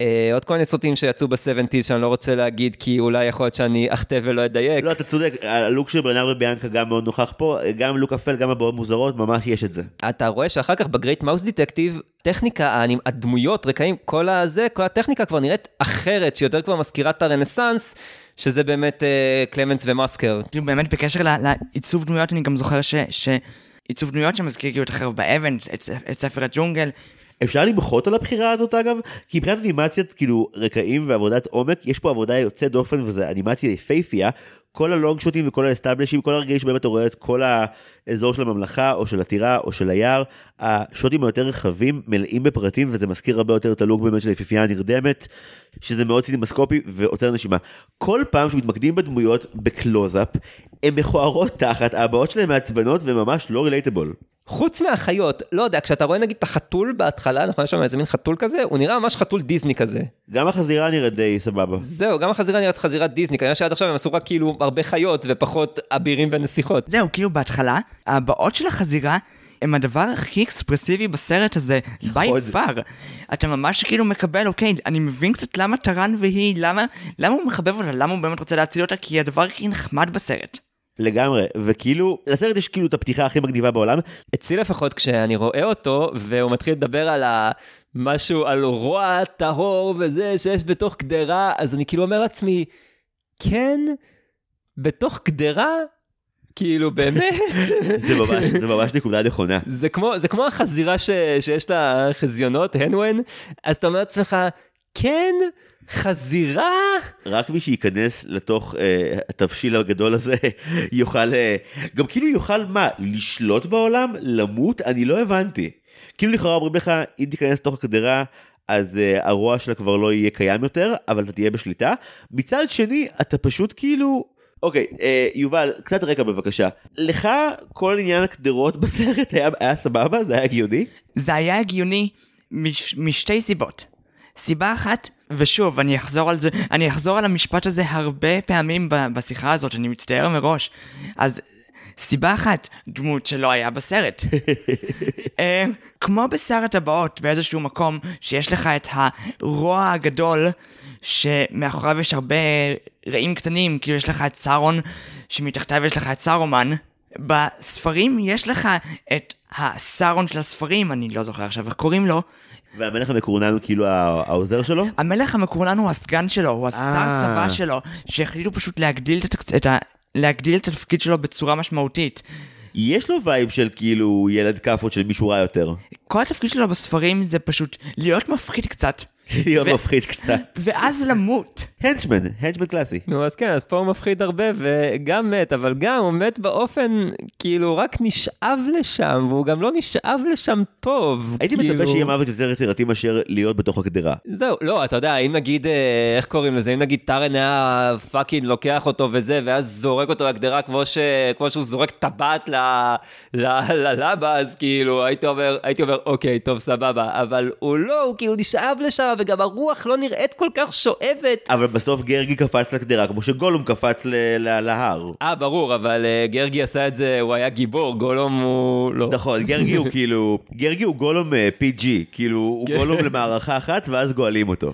ועוד כל מיני סרטים שיצאו ב-70's שאני לא רוצה להגיד, כי אולי יכול להיות שאני אחטא ולא אדייק. לא, אתה צודק, הלוק של ברנר וביאנקה גם מאוד נוכח פה, גם לוק אפל, גם הבעות מוזרות, ממש יש את זה. אתה רואה שאחר כך ב Great Mouse Detective, טכניקה, הדמויות, רקעים, כל הזה, כל הטכניקה כבר נראית אחרת, שיותר כבר מזכירה את הרנסאנס, שזה באמת אה, קלמנטס ומאסקר. כאילו באמת בקשר לעיצוב דמויות אני גם זוכר ש... ש... עיצוב דמויות שמזכיר כאילו את החרב באבן, את, את ספר הג'ונגל. אפשר למחות על הבחירה הזאת אגב? כי מבחינת אנימציית כאילו רקעים ועבודת עומק, יש פה עבודה יוצאת דופן וזה אנימציה יפייפייה. כל ה long שוטים וכל ה establishים, כל הרגעים שבאמת אתה רואה את כל האזור של הממלכה או של הטירה או של היער, השוטים היותר רחבים מלאים בפרטים וזה מזכיר הרבה יותר את ה look באמת של היפיפייה הנרדמת, שזה מאוד סינימסקופי ועוצר נשימה. כל פעם שמתמקדים בדמויות בקלוזאפ, הן מכוערות תחת, הבעות שלהן מעצבנות וממש לא relatable. חוץ מהחיות, לא יודע, כשאתה רואה נגיד את החתול בהתחלה, נכון, יש שם איזה מין חתול כזה, הוא נראה ממש חתול דיסני כזה. גם החזירה נראית די סבבה. זהו, גם החזירה נראית חזירת דיסני, כנראה שעד עכשיו הם עשו רק כאילו הרבה חיות ופחות אבירים ונסיכות. זהו, כאילו בהתחלה, הבעות של החזירה הם הדבר הכי אקספרסיבי בסרט הזה, by נכון. far. אתה ממש כאילו מקבל, אוקיי, אני מבין קצת למה טרן והיא, למה, למה הוא מחבב אותה, למה הוא באמת רוצה להציל אותה, כי היא הדבר הכי נחמד בסרט. לגמרי, וכאילו, לסרט יש כאילו את הפתיחה הכי מגניבה בעולם, אצלי לפחות כשאני רואה אותו, והוא מתחיל לדבר על ה... משהו על רוע טהור וזה שיש בתוך קדרה, אז אני כאילו אומר לעצמי, כן, בתוך קדרה? כאילו באמת? [LAUGHS] זה ממש, זה ממש נקודה נכונה. זה כמו, זה כמו החזירה ש, שיש לה חזיונות, הנואן, אז אתה אומר לעצמך, כן, חזירה? רק מי שייכנס לתוך אה, התבשיל הגדול הזה [LAUGHS] יוכל, אה, גם כאילו יוכל מה, לשלוט בעולם? למות? אני לא הבנתי. כאילו לכאורה אומרים לך, אם תיכנס לתוך הקדרה, אז אה, הרוע שלה כבר לא יהיה קיים יותר, אבל אתה תהיה בשליטה. מצד שני, אתה פשוט כאילו... אוקיי, אה, יובל, קצת רקע בבקשה. לך כל עניין הקדרות בסרט היה, היה סבבה? זה היה הגיוני? זה היה הגיוני מש, משתי סיבות. סיבה אחת, ושוב, אני אחזור על זה, אני אחזור על המשפט הזה הרבה פעמים בשיחה הזאת, אני מצטער מראש. אז סיבה אחת, דמות שלא היה בסרט. [LAUGHS] אה, כמו בשר הטבעות באיזשהו מקום, שיש לך את הרוע הגדול, שמאחוריו יש הרבה רעים קטנים, כאילו יש לך את סארון, שמתחתיו יש לך את סארומן. בספרים יש לך את הסארון של הספרים, אני לא זוכר עכשיו איך קוראים לו. והמלך המקורנן הוא כאילו העוזר שלו? המלך המקורנן הוא הסגן שלו, הוא השר אה. צבא שלו, שהחליטו פשוט להגדיל את, התקצ... את ה... להגדיל את התפקיד שלו בצורה משמעותית. יש לו vibe של כאילו ילד כאפות של מישהו רע יותר. כל התפקיד שלו בספרים זה פשוט להיות מפחיד קצת, [LAUGHS] להיות מפחיד קצת. ואז למות. henchman, henchman קלאסי. נו, אז כן, אז פה הוא מפחיד הרבה, וגם מת, אבל גם הוא מת באופן, כאילו, רק נשאב לשם, והוא גם לא נשאב לשם טוב. הייתי כאילו... מצפה שיהיה מוות יותר יצירתי מאשר להיות בתוך הקדרה. זהו, לא, אתה יודע, אם נגיד, אה, איך קוראים לזה, אם נגיד טארן היה fucking לוקח אותו וזה, ואז זורק אותו לקדרה כמו, ש... כמו שהוא זורק טבעת ל... ל... ללבה, אז כאילו, הייתי אומר, הייתי אומר, אוקיי, טוב, סבבה, אבל הוא לא, הוא כאילו נשאב לשם, וגם הרוח לא נראית כל כך שואבת. אבל בסוף גרגי קפץ לקדרה כמו שגולום קפץ ל- ל- להר. אה, ברור, אבל אה, גרגי עשה את זה, הוא היה גיבור, גולום הוא לא. נכון, גרגי הוא [LAUGHS] כאילו, גרגי הוא גולום אה, PG, כאילו הוא כן. גולום למערכה אחת ואז גואלים אותו.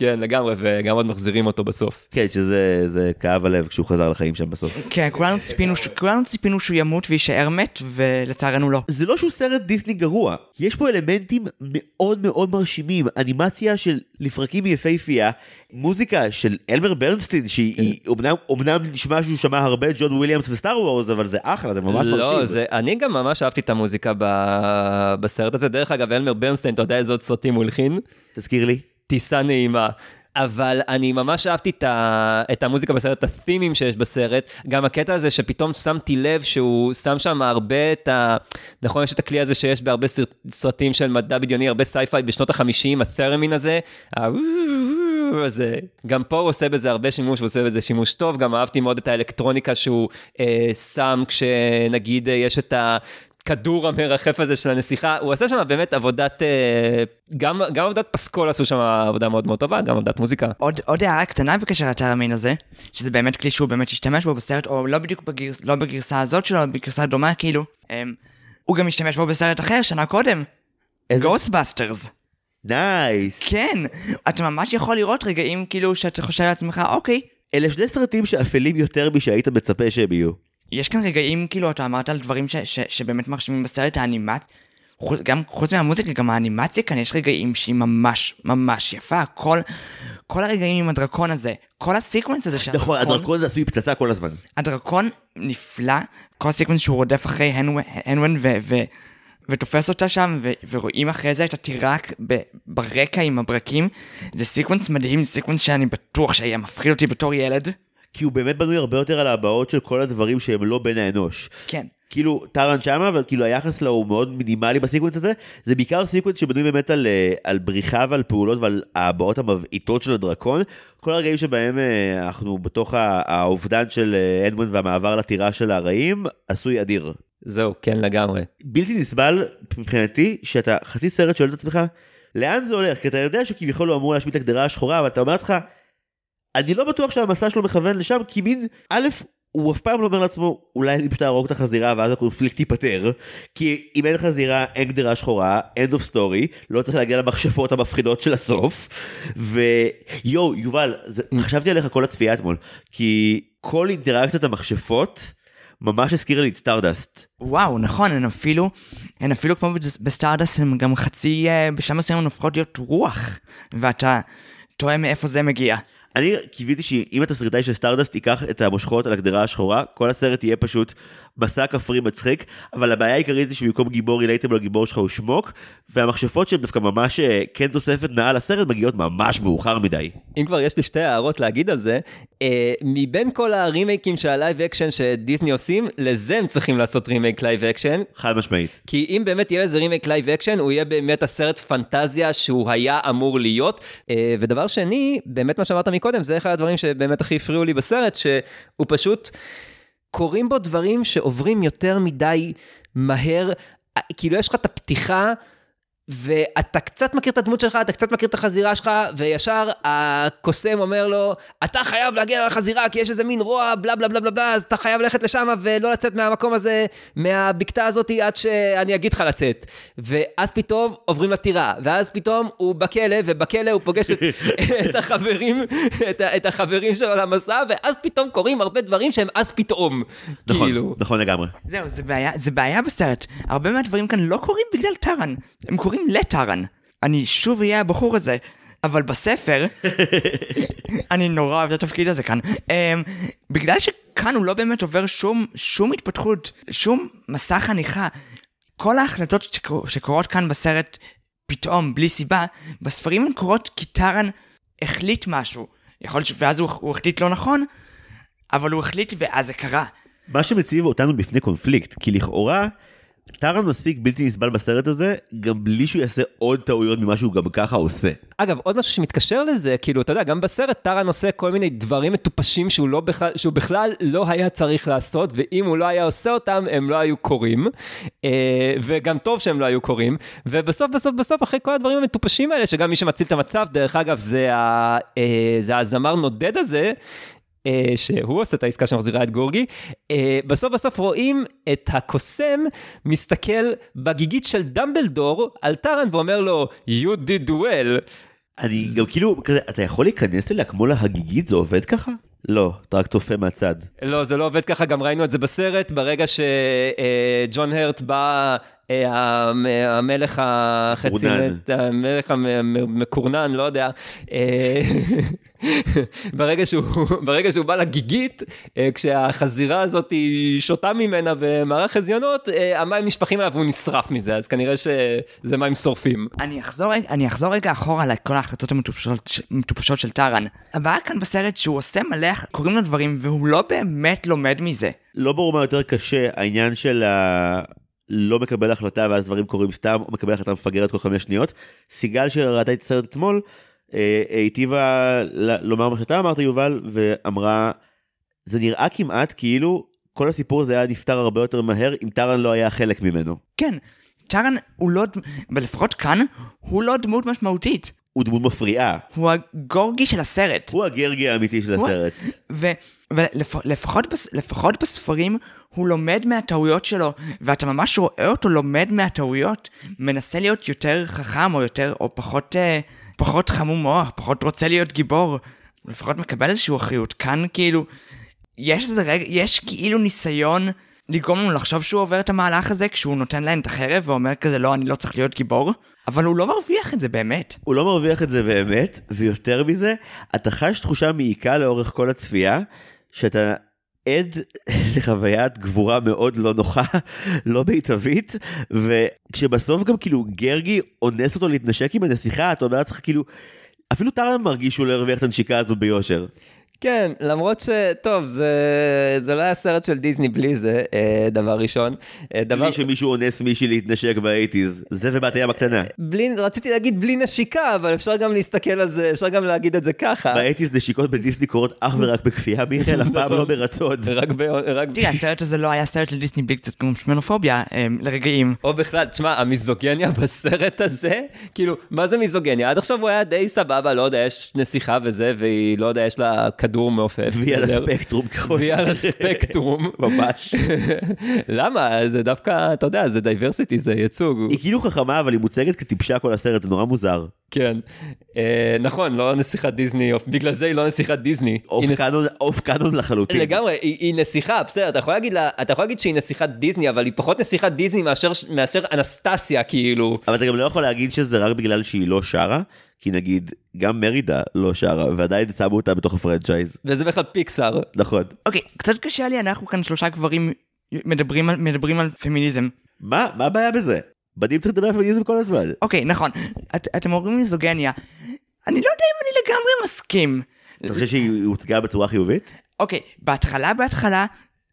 כן, לגמרי, וגם עוד מחזירים אותו בסוף. כן, שזה זה כאב הלב כשהוא חזר לחיים שם בסוף. כן, כולנו ציפינו, ש... כולנו ציפינו שהוא ימות ויישאר מת, ולצערנו לא. זה לא שהוא סרט דיסני גרוע, יש פה אלמנטים מאוד מאוד מרשימים, אנימציה של לפרקים יפהפייה, מוזיקה של אלמר ברנסטין, שהיא היא אומנם, אומנם נשמע שהוא שמע הרבה ג'ון וויליאמס וסטאר וורס, אבל זה אחלה, זה ממש מרשים. לא, זה, אני גם ממש אהבתי את המוזיקה ב, בסרט הזה. דרך אגב, אלמר ברנסטיין, אתה יודע איזה עוד סרטים הוא הלחין? תזכיר לי. טיסה נעימה. אבל אני ממש אהבתי את, ה, את המוזיקה בסרט, את ה themeים שיש בסרט, גם הקטע הזה שפתאום שמתי לב שהוא שם שם הרבה את ה... נכון, יש את הכלי הזה שיש בהרבה סרט, סרטים של מדע בדיוני, הרבה sci-fi בשנות ה-50, התרמין הזה. הזה. גם פה הוא עושה בזה הרבה שימוש, הוא עושה בזה שימוש טוב, גם אהבתי מאוד את האלקטרוניקה שהוא אה, שם כשנגיד אה, יש את ה... הכדור המרחף הזה של הנסיכה, הוא עשה שם באמת עבודת, אה, גם, גם עבודת פסקול עשו שם עבודה מאוד מאוד טובה, גם עבודת מוזיקה. עוד, עוד הערה קטנה בקשר לטרמין הזה, שזה באמת כלי שהוא באמת השתמש בו בסרט, או לא בדיוק בגרס, לא בגרסה הזאת שלו, בגרסה דומה כאילו. אמ, הוא גם השתמש בו בסרט אחר שנה קודם. איזה? Ghostbusters. nice. כן, אתה ממש יכול לראות רגעים כאילו שאתה חושב לעצמך, אוקיי, אלה שני סרטים שאפלים יותר משהיית מצפה שהם יהיו. יש כאן רגעים, כאילו, אתה אמרת על דברים ש, ש, שבאמת מרשימים בסרט האנימצ... חוץ, גם חוץ מהמוזיקה, גם האנימציה כאן, יש רגעים שהיא ממש ממש יפה. כל, כל הרגעים עם הדרקון הזה, כל הסיקוונס הזה של נכון, הדרקון הזה עשוי פצצה כל הזמן. הדרקון נפלא, כל הסיקוונס שהוא רודף אחרי הן וון ו... ו ותופס אותה שם, ו- ורואים אחרי זה את הטירה ב- ברקע עם הברקים. זה סיקוונס מדהים, סיקוונס שאני בטוח שהיה מפחיד אותי בתור ילד. כי הוא באמת בנוי הרבה יותר על הבעות של כל הדברים שהם לא בן האנוש. כן. כאילו, טארן שמה, אבל כאילו היחס לו הוא מאוד מינימלי בסיקוונס הזה. זה בעיקר סיקוונס שבנוי באמת על, אה, על בריחה ועל פעולות ועל הבעות המבעיתות של הדרקון. כל הרגעים שבהם אה, אנחנו בתוך האובדן של אה, אדמונד והמעבר לטירה של הרעים, עשוי אדיר. זהו, כן לגמרי. בלתי נסבל מבחינתי שאתה חצי סרט שואל את עצמך לאן זה הולך כי אתה יודע שכביכול הוא אמור להשמיט את הגדרה השחורה אבל אתה אומר לעצמך אני לא בטוח שהמסע שלו מכוון לשם כי מין א' הוא אף פעם לא אומר לעצמו אולי אני פשוט אהרוג את החזירה ואז הקונפליקט ייפתר כי אם אין חזירה אין גדרה שחורה end of story לא צריך להגיע למכשפות המפחידות של הסוף ויואו יובל זה, חשבתי עליך כל הצפייה אתמול כי כל אינטראקציית המכשפות ממש הזכירה לי את Stardust. וואו, נכון, הן אפילו, הן אפילו כמו בס- ב Stardust, הן גם חצי, אה, בשלב מסוים הן הופכות להיות רוח, ואתה תוהה מאיפה זה מגיע. אני קיוויתי שאם התסריטאי של Stardust ייקח את המושכות על הקדרה השחורה, כל הסרט יהיה פשוט מסע כפרי מצחיק, אבל הבעיה העיקרית זה שבמקום גיבור relatable הגיבור שלך הוא שמוק, והמכשפות שהן דווקא ממש אה, כן תוספת נאה לסרט מגיעות ממש מאוחר מדי. אם כבר יש לי שתי הערות להגיד על זה, אה, מבין כל הרימייקים של ה live action שדיסני עושים, לזה הם צריכים לעשות רימייק live action. חד משמעית. כי אם באמת יהיה לזה רימייק live action, הוא יהיה באמת הסרט פנטזיה שהוא היה אמור להיות. אה, ודבר שני, באמת מה שאמרת מקודם, זה אחד הדברים שבאמת הכי הפריעו לי בסרט, שהוא פשוט, קורים בו דברים שעוברים יותר מדי מהר. אה, כאילו יש לך את הפתיחה. ואתה קצת מכיר את הדמות שלך, אתה קצת מכיר את החזירה שלך, וישר הקוסם אומר לו, אתה חייב להגיע לחזירה כי יש איזה מין רוע, בלה בלה בלה בלה בלה, אז אתה חייב ללכת לשם ולא לצאת מהמקום הזה, מהבקתה הזאת עד שאני אגיד לך לצאת. ואז פתאום עוברים לטירה, ואז פתאום הוא בכלא, ובכלא הוא פוגש את, [LAUGHS] את החברים, את, את החברים שלו למסע, ואז פתאום קורים הרבה דברים שהם אז פתאום. נכון, כאילו. נכון לגמרי. זהו, זה בעיה, זה בעיה בסרט. הרבה מהדברים כאן לא קורים בגלל טארן, הם קורים לטארן. אני שוב אהיה הבחור הזה, אבל בספר, [LAUGHS] אני נורא אוהב את התפקיד הזה כאן. Um, בגלל שכאן הוא לא באמת עובר שום, שום התפתחות, שום מסע חניכה. כל ההחלטות שקור, שקורות כאן בסרט, פתאום, בלי סיבה, בספרים הן קורות כי טארן החליט משהו. יכול להיות. ואז הוא, הוא החליט לא נכון, אבל הוא החליט ואז זה קרה. מה שמציב אותנו בפני קונפליקט, כי לכאורה, טארן מספיק בלתי נסבל בסרט הזה, גם בלי שהוא יעשה עוד טעויות ממה שהוא גם ככה עושה. אגב, עוד משהו שמתקשר לזה, כאילו, אתה יודע, גם בסרט טארן עושה כל מיני דברים מטופשים שהוא, לא בכלל, שהוא בכלל לא היה צריך לעשות, ואם הוא לא היה עושה אותם, הם לא היו קורים. אה, וגם טוב שהם לא היו קורים. ובסוף, בסוף, בסוף, אחרי כל הדברים המטופשים האלה, שגם מי שמציל את המצב, דרך אגב, זה, ה, אה, זה הזמר נודד הזה. אה, שהוא עושה את העסקה שמחזירה את גורגי, אה, בסוף בסוף רואים את הקוסם מסתכל בגיגית של דמבלדור על טארן ואומר לו, you did well. אני גם כאילו, כזה, אתה יכול להיכנס אליה כמו להגיגית, זה עובד ככה? לא, אתה רק צופה מהצד. לא, זה לא עובד ככה, גם ראינו את זה בסרט, ברגע שג'ון הרט בא אה, המ- המלך החצי המלך המקורנן, לא יודע, אה, ברגע שהוא, ברגע שהוא בא לגיגית, אה, כשהחזירה הזאת היא שותה ממנה במערך חזיונות, אה, המים נשפכים עליו והוא נשרף מזה, אז כנראה שזה מים שורפים. אני אחזור, אני אחזור רגע אחורה לכל ההחלטות המטופשות המטופשות של טארן. הבעיה כאן בסרט שהוא עושה מלא, קוראים לו דברים והוא לא באמת לומד מזה. לא ברור מה יותר קשה, העניין של ה... לא מקבל החלטה ואז דברים קורים סתם, או מקבל החלטה מפגרת כל חמש שניות. סיגל שראתה את הסרט אתמול, היטיבה ל- לומר מה שאתה אמרת יובל, ואמרה, זה נראה כמעט כאילו כל הסיפור הזה היה נפתר הרבה יותר מהר אם טארן לא היה חלק ממנו. כן, טארן הוא לא, ולפחות כאן, הוא לא דמות משמעותית. הוא דמות מפריעה, הוא הגורגי של הסרט. הוא הגרגי האמיתי של הוא- הסרט. ולפחות לפחות בספרים הוא לומד מהטעויות שלו, ואתה ממש רואה אותו לומד מהטעויות, מנסה להיות יותר חכם או יותר, או פחות, אה, פחות חמום מוח, פחות רוצה להיות גיבור. לפחות מקבל איזושהי אחריות. כאן כאילו, יש איזה רגע, יש כאילו ניסיון לגרום לנו לחשוב שהוא עובר את המהלך הזה כשהוא נותן להם את החרב ואומר כזה לא, אני לא צריך להיות גיבור, אבל הוא לא מרוויח את זה באמת. הוא לא מרוויח את זה באמת, ויותר מזה, אתה חש תחושה מעיקה לאורך כל הצפייה, שאתה עד לחוויית גבורה מאוד לא נוחה, לא מיטבית, וכשבסוף גם כאילו גרגי אונס אותו להתנשק עם הנסיכה, אתה אומר לעצמך כאילו, אפילו טארן מרגיש שהוא לא הרוויח את הנשיקה הזו ביושר. כן, למרות ש... טוב, זה, זה לא היה סרט של דיסני בלי זה, אה, דבר ראשון. אה, דבר... בלי שמישהו אונס מישהי להתנשק באייטיז, זה ובת הים הקטנה. בלי, רציתי להגיד בלי נשיקה, אבל אפשר גם להסתכל על זה, אפשר גם להגיד את זה ככה. ב eighties נשיקות בדיסני קורות אך ורק בכפייה, מיכאל, [LAUGHS] אף פעם לא ברצון. רק ב... רק. תראה, הסרט הזה לא היה סרט לדיסני בלי קצת כמו שמנופוביה, אה, לרגעים. או בכלל, תשמע, המיזוגניה [LAUGHS] בסרט הזה, כאילו, מה זה מיזוגניה? עד עכשיו הוא היה די סבבה, לא יודע, יש נסיכה וזה, והיא, לא יודע, יש לה כדור מעופף. והיא על? הספקטרום ככל והיא על. הספקטרום. [LAUGHS] ממש. [LAUGHS] למה? זה דווקא, אתה יודע, זה diversity, זה ייצוג. היא כאילו חכמה, אבל היא מוצגת כטיפשה כל הסרט, זה נורא מוזר. כן. אה, נכון, לא נסיכת דיסני, בגלל זה היא לא נסיכת דיסני. off נס- canon, off canon לחלוטין. לגמרי, היא, היא נסיכה, בסדר, אתה יכול להגיד לה, אתה יכול להגיד שהיא נסיכת דיסני, אבל היא פחות נסיכת דיסני מאשר, מאשר אנסטסיה, כאילו. אבל אתה גם לא יכול להגיד שזה רק בגלל שהיא לא שרה, כי נגיד, גם מרידה לא שרה, ועדיין שמו אותה בתוך ה franchise. וזה בכלל פיקסאר. נכון. אוקיי, קצת קשה לי, אנחנו כאן שלושה גברים מדברים על, מדברים על פמיניזם. מה, מה הבעיה בזה? בנים צריך לדבר על פמיניזם כל הזמן. אוקיי, נכון, את, אתם אומרים מיזוגניה. אני לא יודע אם אני לגמרי מסכים. אתה חושב שהיא הוצגה בצורה חיובית? אוקיי, בהתחלה, בהתחלה,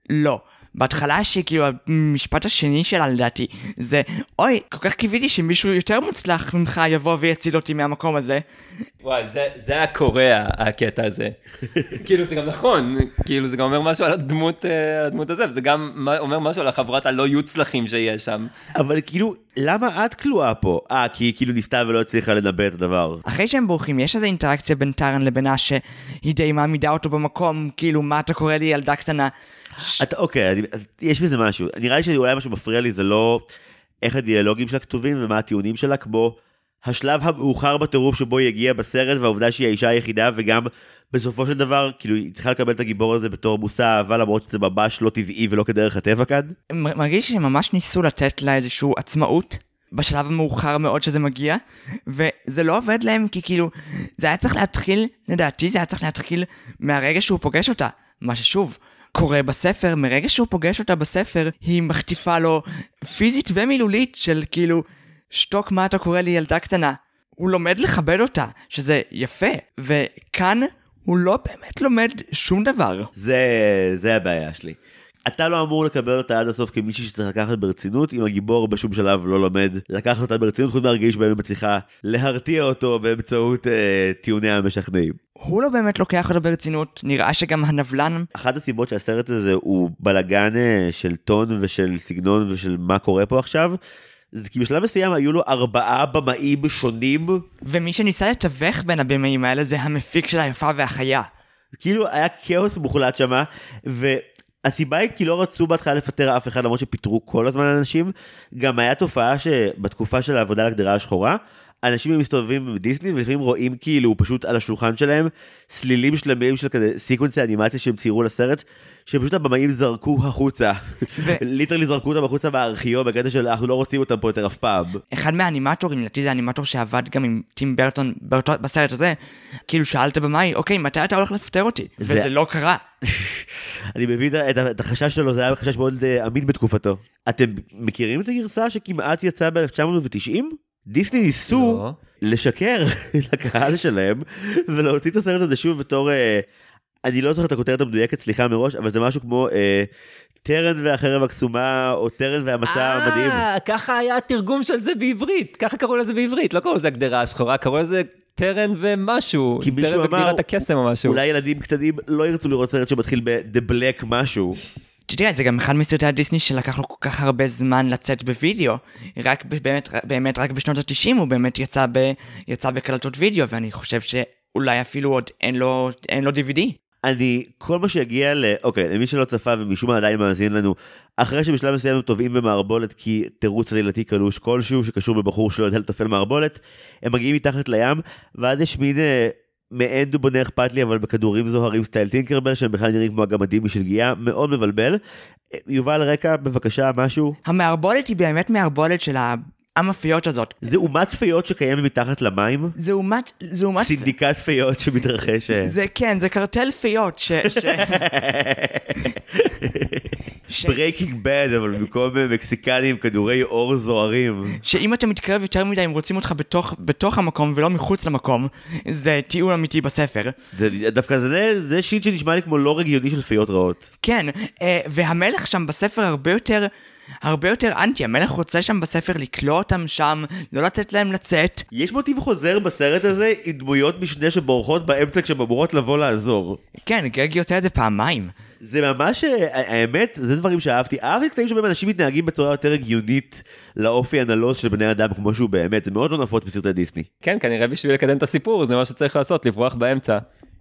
לא. בהתחלה שכאילו המשפט השני שלה לדעתי זה אוי כל כך קיוויתי שמישהו יותר מוצלח ממך יבוא ויציל אותי מהמקום הזה. וואי, זה, זה היה קורע, הקטע הזה. [LAUGHS] כאילו, זה גם נכון, כאילו, זה גם אומר משהו על הדמות, אה, הדמות הזה, וזה גם אומר משהו על החברת הלא יוצלחים שיש שם. אבל כאילו, למה את כלואה פה? אה, כי היא כאילו ניסתה ולא הצליחה לנבא את הדבר. אחרי שהם בורחים יש איזו אינטראקציה בין טארן לבינה שהיא די מעמידה אותו במקום כאילו מה אתה קורא לי ילדה קטנה. אתה, אוקיי, אני, יש בזה משהו. נראה לי שאולי מה שמפריע לי זה לא איך הדיאלוגים שלה כתובים ומה הטיעונים שלה, כמו השלב המאוחר בטירוף שבו היא הגיעה בסרט, והעובדה שהיא האישה היחידה, וגם בסופו של דבר, כאילו, היא צריכה לקבל את הגיבור הזה בתור מושא אהבה, למרות שזה ממש לא טבעי ולא כדרך הטבע כאן. מרגיש שהם ממש ניסו לתת לה איזושהי עצמאות בשלב המאוחר מאוד שזה מגיע וזה לא עובד להם כי כאילו זה היה צריך להתחיל לדעתי זה היה צריך להתחיל מהרגע שהוא פוגש אותה מה ששוב קורה בספר מרגע שהוא פוגש אותה בספר היא מחטיפה לו פיזית ומילולית של כאילו שתוק מה אתה קורא לי ילדה קטנה הוא לומד לכבד אותה שזה יפה וכאן הוא לא באמת לומד שום דבר זה, זה הבעיה שלי. אתה לא אמור לקבל אותה עד הסוף כמישהי שצריך לקחת ברצינות, אם הגיבור בשום שלב לא לומד לקחת אותה ברצינות, חוץ מהרגעים שבהם היא מצליחה להרתיע אותו באמצעות אה, טיעוניה המשכנעים. הוא לא באמת לוקח אותו ברצינות, נראה שגם הנבלן, אחת הסיבות שהסרט הזה הוא בלאגן אה, של טון ושל סגנון ושל מה קורה פה עכשיו, זה כי בשלב מסוים היו לו ארבעה במאים שונים, ומי שניסה לתווך בין הבמאים האלה זה המפיק של היפה והחיה. כאילו היה כאוס מוחלט שמה, והסיבה היא כי לא רצו בהתחלה לפטר אף אחד למרות שפיטרו כל הזמן אנשים, גם היה תופעה שבתקופה של העבודה על הקדרה השחורה, אנשים מסתובבים בדיסני ולפעמים רואים כאילו פשוט על השולחן שלהם סלילים שלמים של כזה סיקוונסי אנימציה שהם ציירו לסרט, שפשוט הבמאים זרקו החוצה. ו- literally [LAUGHS] זרקו אותם החוצה מהארכיון בקטע של אנחנו לא רוצים אותם פה יותר אף פעם. אחד מהאנימטורים, לדעתי זה האנימטור שעבד גם עם טים ברטון באותו, בסרט הזה, כאילו שאל את הבמאי, אוקיי, מתי אתה הולך לפטר אותי? זה- וזה לא קרה. [LAUGHS] אני מבין את את החשש שלו, זה היה חשש מאוד אה, אמין בתקופתו. אתם מכירים את הגרסה שכמעט יצאה ב-1990? דיסני ניסו לא. לשקר [LAUGHS] לקהל שלהם ולהוציא את הסרט הזה שוב בתור, אה, אני לא זוכר את הכותרת המדויקת, סליחה מראש, אבל זה משהו כמו אה, טרן והחרב הקסומה או טרן והמסע המדהים. אה, ככה היה התרגום של זה בעברית, ככה קראו לזה בעברית, לא קראו לזה הגדרה השחורה, קראו לזה טרן ומשהו. כי מישהו טרן אמר, וגדירת הקסם או משהו. אולי ילדים קטנים לא ירצו לראות סרט שמתחיל ב-The Black משהו. תראה, זה גם אחד מסרטי הדיסני שלקח לו כל כך הרבה זמן לצאת בווידאו. רק באמת, באמת רק בשנות ה-90 הוא באמת יצא, ב, יצא בקלטות וידאו, ואני חושב שאולי אפילו עוד אין לו, אין לו DVD. אני, כל מה שיגיע ל... אוקיי, למי שלא צפה ומשום מה עדיין מאזין לנו, אחרי שבשלב מסוים הם טובעים במערבולת כי תירוץ עלילתי קלוש כלשהו שקשור בבחור שלא יודע לטפל מערבולת, הם מגיעים מתחת לים, ואז יש מין אה, מעין דובוני אכפת לי, אבל בכדורים זוהרים style טינקרבל, שהם בכלל נראים כמו הגמדים משלגיה, מאוד מבלבל. אה, יובל רקע, בבקשה, משהו. המערבולת היא באמת מערבולת של המאפיות הזאת. זה אומת פיות שקיימת מתחת למים? זה אומת, זה אומת... סינדיקט פיות שמתרחש... זה כן, זה קרטל פיות ש... ש... [LAUGHS] Breaking Bad, אבל במקום אה, מקסיקנים עם כדורי אור זוהרים. שאם אתה מתקרב יותר מדי הם רוצים אותך בתוך, בתוך המקום ולא מחוץ למקום, זה טיעון אמיתי בספר. זה דווקא זה, זה שיט שנשמע לי כמו לא רגיוני של פיות רעות. כן, אה, והמלך שם בספר הרבה יותר, הרבה יותר אנטי, המלך רוצה שם בספר לכלוא אותם שם, לא לתת להם לצאת. יש מוטיב חוזר בסרט הזה עם דמויות משנה שבורחות באמצע כשהן אמורות לבוא לעזור. כן, גרגי עושה את זה פעמיים. זה ממש, אה, האמת, זה דברים שאהבתי. אהבתי קטעים שבהם אנשים מתנהגים בצורה יותר הגיונית לאופי הנלוז של בני אדם כמו שהוא באמת, זה מאוד לא נפוץ בסרטי דיסני. כן, כנראה בשביל לקדם את הסיפור, זה מה שצריך לעשות, לברוח באמצע.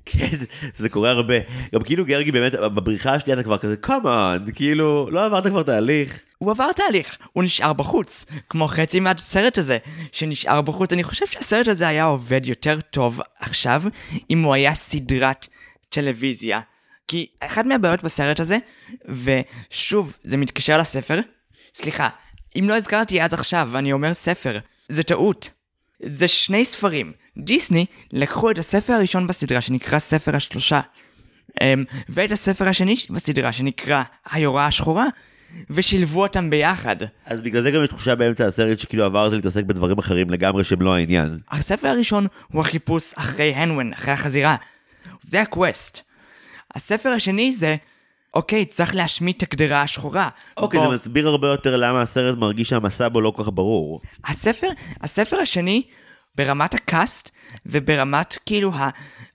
כן, [LAUGHS] זה קורה הרבה. גם כאילו גרגי באמת, בבריחה השנייה אתה כבר כזה, קאמן, כאילו, לא עברת כבר תהליך. הוא עבר תהליך, הוא נשאר בחוץ, כמו חצי מהסרט הזה, שנשאר בחוץ. אני חושב שהסרט הזה היה עובד יותר טוב עכשיו, אם הוא היה סדרת טלוויזיה. כי אחת מהבעיות בסרט הזה, ושוב, זה מתקשר לספר, סליחה, אם לא הזכרתי אז עכשיו, ואני אומר ספר, זה טעות. זה שני ספרים. דיסני לקחו את הספר הראשון בסדרה שנקרא ספר השלושה, אמ, ואת הספר השני בסדרה שנקרא היורה השחורה, ושילבו אותם ביחד. אז בגלל זה גם יש תחושה באמצע הסרט שכאילו עברת להתעסק בדברים אחרים לגמרי שהם לא העניין. הספר הראשון הוא החיפוש אחרי הנוון, אחרי החזירה. זה ה quest. הספר השני זה, אוקיי, צריך להשמיד את הקדרה השחורה. אוקיי, בוא- זה מסביר הרבה יותר למה הסרט מרגיש שהמסע בו לא כל כך ברור. הספר, הספר השני, ברמת ה cast, וברמת כאילו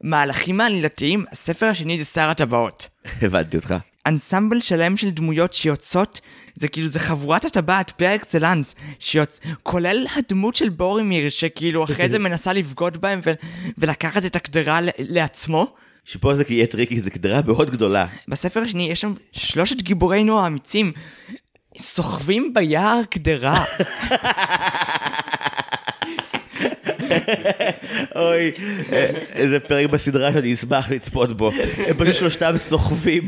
המהלכים העלילתיים, הספר השני זה שר הטבעות. הבנתי אותך. אנסמבל שלם של דמויות שיוצאות, זה כאילו, זה חבורת הטבעת par excellence, שיוצ... כולל הדמות של בורימיר, שכאילו אחרי זה מנסה לבגוד בהם ו... ולקחת את הקדרה. לעצמו. שפה זה יהיה tricky, זו קדרה מאוד גדולה. בספר השני יש שם שלושת גיבורינו האמיצים, סוחבים ביער קדרה. אוי, איזה פרק בסדרה שאני אשמח לצפות בו. הם פשוט שלושתם סוחבים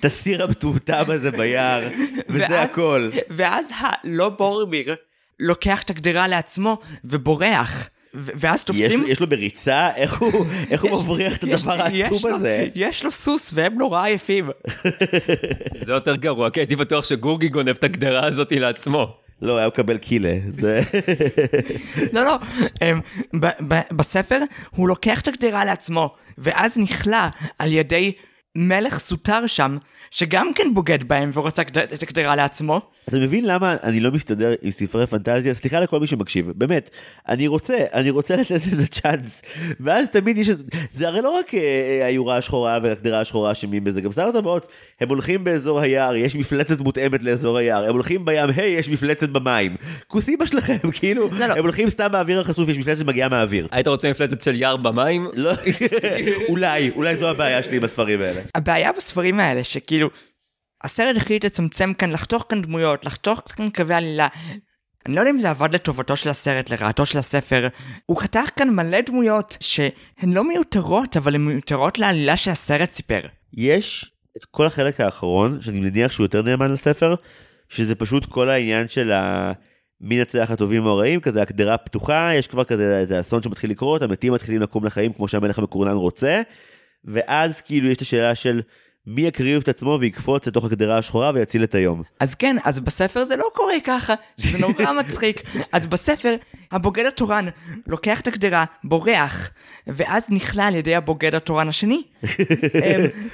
את הסיר המטומטם הזה ביער, וזה הכל. ואז הלא בורימיר לוקח את הקדרה לעצמו ובורח. ואז יש, תופסים... יש לו בריצה? איך הוא, איך הוא מבריח את הדבר לו- הזה? יש לו סוס והם נורא עייפים. [LAUGHS] זה יותר גרוע, כי הייתי בטוח שגורגי גונב את הגדרה הזאת לעצמו. לא, היה מקבל קילה. זה... [LAUGHS] לא, לא, אמ, ב- ב- בספר הוא לוקח את הקדרה לעצמו, ואז נכלא על ידי מלך סוטר שם, שגם כן בוגד בהם ורוצה את הקדרה לעצמו. אתה מבין למה אני לא מסתדר עם ספרי פנטזיה? סליחה לכל מי שמקשיב, באמת. אני רוצה, אני רוצה לתת לזה צ'אנס. ואז תמיד יש... זה הרי לא רק אה, היורה השחורה והקדרה השחורה אשמים בזה, גם שר הטבעות. הם הולכים באזור היער, יש מפלצת מותאמת לאזור היער. הם הולכים בים, היי, יש מפלצת במים. כוס אימא שלכם, [LAUGHS] כאילו, לא, לא. הם הולכים סתם באוויר החשוף, יש מפלצת שמגיעה מהאוויר. היית רוצה מפלצת של יער במים? לא, [LAUGHS] אולי, אולי זו הבעיה שלי עם הספרים האלה. הבעיה בספרים האלה, שכאילו, הסרט החליט לצמצם כאן, לחתוך כאן דמויות, לחתוך כאן קווי עלילה, אני לא יודע אם זה עבד לטובתו של הסרט, לרעתו של הספר. הוא חתך כאן מלא דמויות שהן לא מיותרות, אבל הן מיותרות לעלילה שהסרט סיפר. יש את כל החלק האחרון, שאני מניח שהוא יותר נאמן לספר, שזה פשוט כל העניין של ה... מי ינצח הטובים או הרעים, כזה הקדרה פתוחה, יש כבר כזה איזה אסון שמתחיל לקרות, המתים מתחילים לקום לחיים כמו שהמלך המקורנן רוצה, ואז כאילו יש את השאלה של מי יקריב את עצמו ויקפוץ לתוך הקדרה השחורה ויציל את היום. אז כן, אז בספר זה לא קורה ככה, זה נורא [LAUGHS] מצחיק. אז בספר, הבוגד התורן לוקח את הקדרה, בורח, ואז נכלא על ידי הבוגד התורן השני. [LAUGHS] אמ,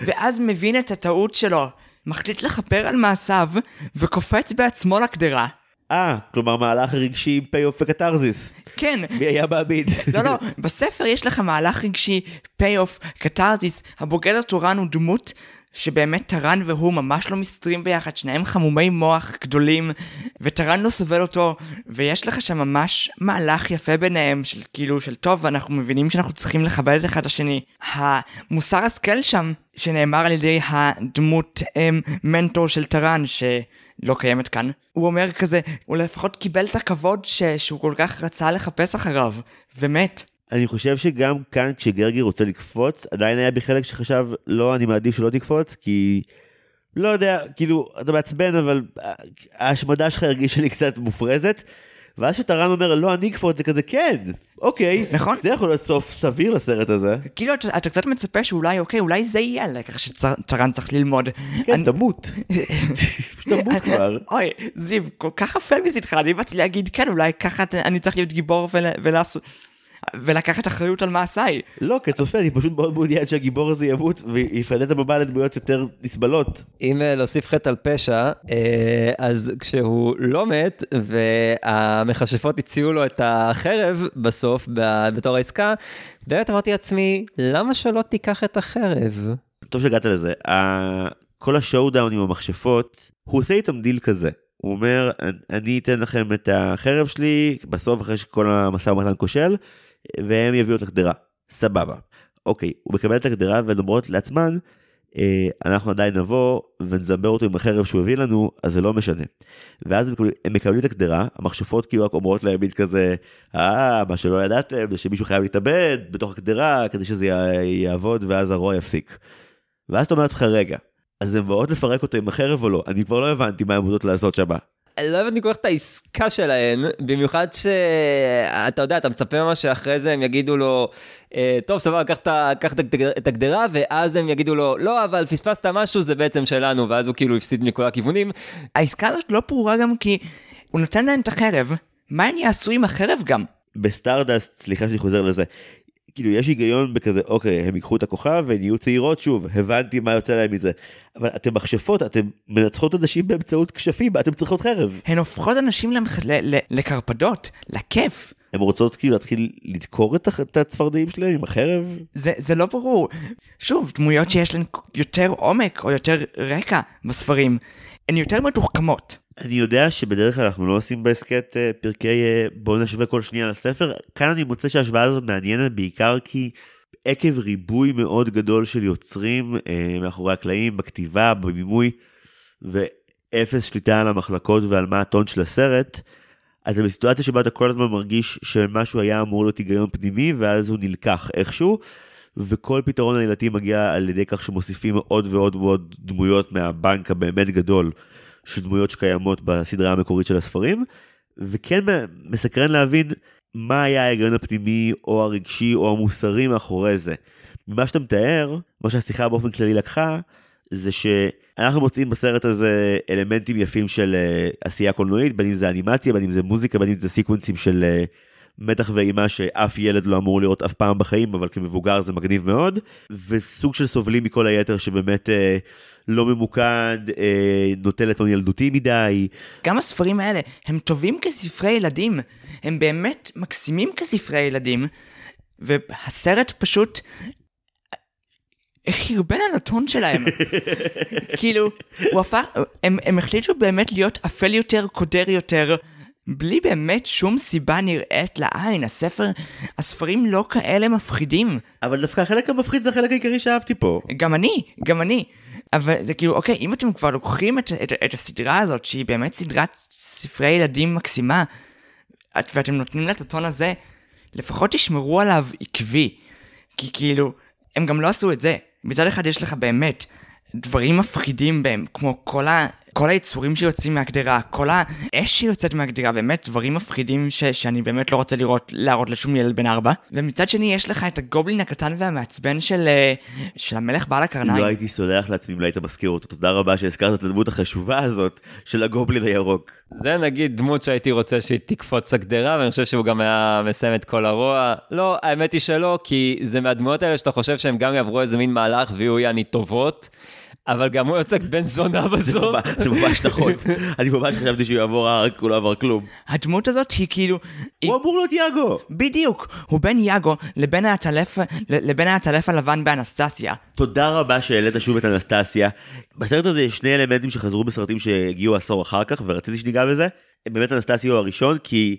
ואז מבין את הטעות שלו, מחליט לכפר על מעשיו, וקופץ בעצמו לקדרה. אה, כלומר מהלך רגשי עם payoff וקתרזיס. כן, מי היה בעביד? [LAUGHS] לא, לא, בספר יש לך מהלך רגשי, pay-off, קתרזיס, הבוגד התורן הוא דמות שבאמת טרן והוא ממש לא מסתדרים ביחד, שניהם חמומי מוח גדולים, וטרן לא סובל אותו, ויש לך שם ממש מהלך יפה ביניהם, של כאילו, של טוב, אנחנו מבינים שאנחנו צריכים לכבד את אחד השני. המוסר השכל שם, שנאמר על ידי הדמות הם, מנטור של טרן, שלא קיימת כאן, הוא אומר כזה, הוא לפחות קיבל את הכבוד ש... שהוא כל כך רצה לחפש אחריו, ומת. אני חושב שגם כאן כשגרגי רוצה לקפוץ, עדיין היה בי חלק שחשב, לא, אני מעדיף שלא תקפוץ, כי... לא יודע, כאילו, אתה מעצבן, אבל ההשמדה שלך הרגישה לי קצת מופרזת. ואז שטרן אומר, לא, אני אקפוץ, זה כזה, כן, אוקיי. נכון. זה יכול להיות סוף סביר לסרט הזה. כאילו, אתה, אתה קצת מצפה שאולי, אוקיי, אולי זה יהיה הלקח שטרן צריך ללמוד. כן, אני- תמות. [LAUGHS] פשוט תמות כבר. אוי, זיו, כל כך אפל מצדך, אני באתי להגיד, כן, אולי ככה אני צריך להיות גיבור ול, ולעשות... ולקחת אחריות על מעשיי. לא, כצופה, אני פשוט מאוד מעוניין שהגיבור הזה ימות ויפנה את הבמה לדמויות יותר נסבלות. אם אה, להוסיף חטא על פשע, אה, אז כשהוא לא מת והמכשפות הציעו לו את החרב בסוף בתור העסקה, באמת אמרתי לעצמי, למה שלא תיקח את החרב? טוב שהגעת לזה. כל ה showdown עם המכשפות, הוא עושה איתם דיל כזה. הוא אומר, אני אתן לכם את החרב שלי, בסוף אחרי שכל המשא ומתן כושל, והם יביאו את הקדרה. סבבה. אוקיי, הוא מקבל את הקדרה והן אומרות לעצמן, אה, אנחנו עדיין נבוא ונזמבר אותו עם החרב שהוא הביא לנו, אז זה לא משנה. ואז הם הם מקבלים את הקדרה, המכשפות כאילו רק אומרות להם מין כזה, אה, מה שלא ידעתם זה שמישהו חייב להתאבד בתוך הקדרה כדי שזה יע- יעבוד ואז הרוע יפסיק. ואז אתה אומר לעצמך, רגע, אז הן באות לפרק אותו עם החרב או לא? אני כבר לא הבנתי מה הן רוצות לעשות שם. לא הבנתי כל כך את העסקה שלהן, במיוחד שאתה יודע, אתה מצפה ממש שאחרי זה הם יגידו לו, "אה, טוב, סבבה, קח את קח הקדרה, ואז הם יגידו לו, לא, אבל פספסת משהו, זה בעצם שלנו, ואז הוא כאילו הפסיד מכל הכיוונים. העסקה הזאת לא ברורה גם כי הוא נותן להם את החרב, מה הם יעשו עם החרב גם? ב Stardust, סליחה שאני חוזר לזה, כאילו יש היגיון בכזה, אוקיי, הם ייקחו את הכוכב והן יהיו צעירות שוב, הבנתי מה יוצא להם מזה. אבל אתם מכשפות, אתם מנצחות אנשים באמצעות כשפים, אתם צריכות חרב? הן הופכות אנשים למח... ל... ל... לקרפדות, לכיף. הן רוצות כאילו להתחיל לדקור את, הח- את הצפרדעים שלהם עם החרב? זה, זה לא ברור. שוב, דמויות שיש להן יותר עומק או יותר רקע בספרים, הן יותר מתוחכמות. אני יודע שבדרך כלל אנחנו לא עושים בהסכת אה, פרקי אה, בואו נשווה כל שנייה לספר, כאן אני מוצא שההשוואה הזאת מעניינת בעיקר כי עקב ריבוי מאוד גדול של יוצרים אה, מאחורי הקלעים, בכתיבה, בבימוי, ואפס שליטה על המחלקות ועל מה הטון של הסרט, אתה בסיטואציה שבה אתה כל הזמן מרגיש שמשהו היה אמור להיות היגיון פנימי ואז הוא נלקח איכשהו. וכל פתרון עלילתי מגיע על ידי כך שמוסיפים עוד ועוד ועוד דמויות מהבנק הבאמת גדול של דמויות שקיימות בסדרה המקורית של הספרים, וכן מסקרן להבין מה היה ההיגיון הפנימי או הרגשי או המוסרי מאחורי זה. ממה שאתה מתאר, מה שהשיחה באופן כללי לקחה, זה שאנחנו מוצאים בסרט הזה אלמנטים יפים של uh, עשייה קולנועית, בין אם זה אנימציה, בין אם זה מוזיקה, בין אם זה סיקוונסים של uh, מתח ואימה שאף ילד לא אמור לראות אף פעם בחיים, אבל כמבוגר זה מגניב מאוד, וסוג של סובלים מכל היתר שבאמת אה, לא ממוקד, אה, נוטה לטון ילדותי מדי. גם הספרים האלה הם טובים כספרי ילדים, הם באמת מקסימים כספרי ילדים, והסרט פשוט חרבן על הטון שלהם. [LAUGHS] כאילו, הוא הפך, הם, הם החליטו באמת להיות אפל יותר, קודר יותר, בלי באמת שום סיבה נראית לעין. הספר, הספרים לא כאלה מפחידים. אבל דווקא החלק המפחיד זה החלק העיקרי שאהבתי פה. גם אני, גם אני. אבל זה כאילו, אוקיי, אם אתם כבר לוקחים את, את, את הסדרה הזאת, שהיא באמת סדרת ספרי ילדים מקסימה, את, ואתם נותנים לה את הטון הזה, לפחות תשמרו עליו עקבי. כי כאילו, הם גם לא עשו את זה. מצד אחד יש לך באמת דברים מפחידים בהם, כמו כל, ה, כל היצורים שיוצאים מהגדרה, כל האש שיוצאת מהגדרה, באמת דברים מפחידים ש, שאני באמת לא רוצה לראות, להראות לשום ילד בן ארבע. ומצד שני יש לך את הגובלין הקטן והמעצבן של, אה, של המלך בעל הקרניים. לא הייתי סולח לעצמי אם לא היית מזכיר אותו. תודה רבה שהזכרת את הדמות החשובה הזאת של הגובלין הירוק. זה נגיד דמות שהייתי רוצה שהיא תקפוץ הגדרה, ואני חושב שהוא גם היה מסיים את כל הרוע. לא, האמת היא שלא, כי זה מהדמויות האלה שאתה חושב שהם גם יעברו איזה מין מהלך ויהיו יעני טובות. אבל גם הוא יוצא בן זונה בסוף. זה ממש נכון. [LAUGHS] אני ממש חשבתי שהוא יעבור ארק, הוא לא עבר כלום. הדמות הזאת היא כאילו... היא- הוא אמור להיות יאגו. בדיוק, הוא בין יאגו לבין העטלף הלבן באנסטסיה. תודה רבה שהעלית שוב את אנסטסיה. בסרט הזה יש שני אלמנטים שחזרו בסרטים שהגיעו עשור אחר כך, ורציתי שניגע בזה. באמת אנסטסיה הוא הראשון, כי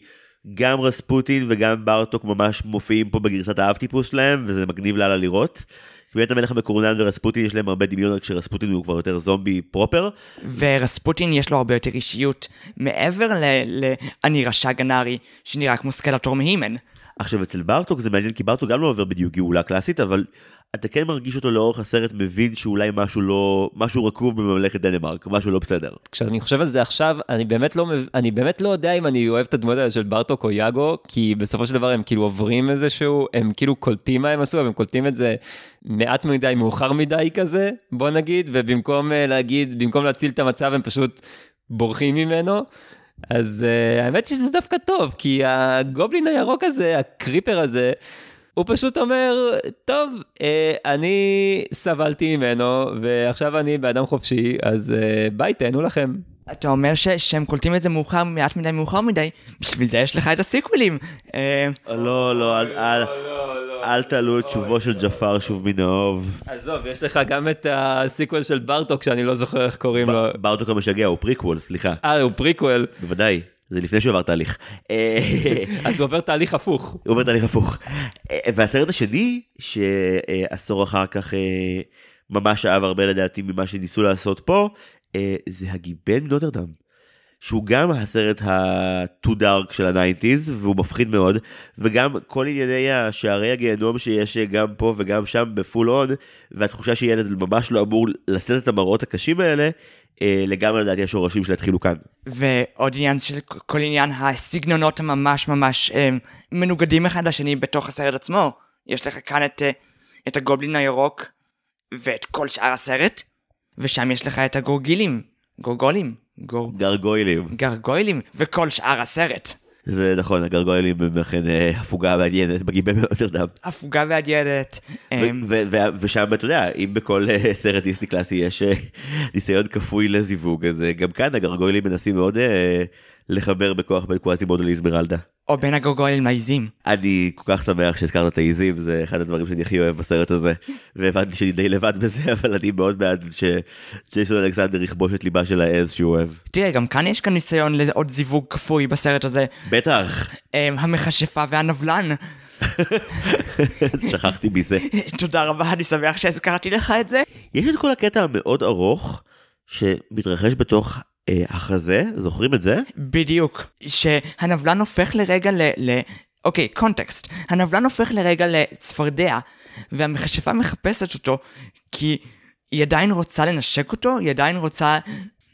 גם רספוטין וגם בארטוק ממש מופיעים פה בגרסת האבטיפוס שלהם, וזה מגניב לאללה לראות. באמת המלך המקורנן ורספוטין יש להם הרבה דמיון, רק שרספוטין הוא כבר יותר זומבי פרופר. ורספוטין יש לו הרבה יותר אישיות, מעבר ל... ל... אני רשע גנרי, שנראה כמו סקלטור מהימן. עכשיו אצל בארטוק זה מעניין כי בארטוק גם לא עובר בדיוק גאולה קלאסית אבל אתה כן מרגיש אותו לאורך הסרט מבין שאולי משהו לא משהו רקוב בממלכת דנמרק משהו לא בסדר. כשאני חושב על זה עכשיו, אני באמת לא, אני באמת לא יודע אם אני אוהב את הדמות האלה של ברטוק או יאגו, כי בסופו של דבר הם כאילו עוברים איזשהו, הם כאילו קולטים מה הם עשו, הם קולטים את זה מעט מדי, מאוחר מדי כזה, בוא נגיד, ובמקום אה, להגיד, במקום להציל את המצב, הם פשוט בורחים ממנו. אז uh, האמת שזה דווקא טוב, כי הגובלין הירוק הזה, ה creeper הזה, הוא פשוט אומר, טוב, אה, אני סבלתי ממנו, ועכשיו אני בן אדם חופשי, אז אה, ביי, תהנו לכם. אתה אומר ש... שהם קולטים את זה מאוחר, מעט מדי מאוחר מדי, בשביל זה יש לך את הסיקווילים. אה, לא לא אל, אל, אל תעלו את שובו של ג'פר שוב מן האוב. עזוב, יש לך גם את ה sequel של ברטוק, שאני לא זוכר איך קוראים לו. בארטוק המשגע הוא פריקוול סליחה אה, הוא פריקוול, בוודאי זה לפני שהוא עבר תהליך. אה, [LAUGHS] אז הוא עובר תהליך הפוך. הוא עובר תהליך הפוך. אה, והסרט השני שעשור אחר כך אה, ממש שאב הרבה לדעתי ממה שניסו לעשות פה אה, זה הגיבן מנוטרדם. שהוא גם הסרט ה-too dark של ה nineties והוא מפחיד מאוד וגם כל ענייני השערי הגיהנום שיש גם פה וגם שם ב full on והתחושה שילד ממש לא אמור לשאת את המראות הקשים האלה אה, לגמרי לדעתי השורשים שלה התחילו כאן. ועוד עניין של כל עניין הסגנונות הממש ממש אה, מנוגדים אחד לשני בתוך הסרט עצמו. יש לך כאן את, אה, את הגובלין הירוק ואת כל שאר הסרט, ושם יש לך את הגורגילים, גורגולים, גור... גרגוילים. גרגוילים, וכל שאר הסרט. זה נכון הגרגוילים הם אכן אה, הפוגה מעניינת בגיבן מנוטרדם. הפוגה ועדיינת. ו- ו- ושם אתה יודע אם בכל אה, סרט דיסני קלאסי יש אה, ניסיון כפוי לזיווג אז גם כאן הגרגוילים מנסים מאוד לחבר בכוח בין קוואזימודו לאיזמרלדה. או בין הגורגולים לעיזים. אני כל כך שמח שהזכרת את העיזים זה אחד הדברים שאני הכי אוהב בסרט הזה והבנתי שאני די לבד בזה [LAUGHS] אבל אני מאוד בעד שג'ייסון אלכסנדר יכבוש את ליבה של העז שהוא אוהב. תראה, גם כאן יש כאן ניסיון לעוד זיווג כפוי בסרט הזה. בטח אה, המכשפה והנבלן. [LAUGHS] שכחתי מזה. [LAUGHS] תודה רבה, אני שמח שהזכרתי לך את זה. יש את כל הקטע המאוד ארוך שמתרחש בתוך החזה זוכרים את זה? בדיוק. שהנבלן הופך לרגע ל... ל... אוקיי, קונטקסט. הנבלן הופך לרגע לצפרדע, והמכשפה מחפשת אותו, כי היא עדיין רוצה לנשק אותו, היא עדיין רוצה...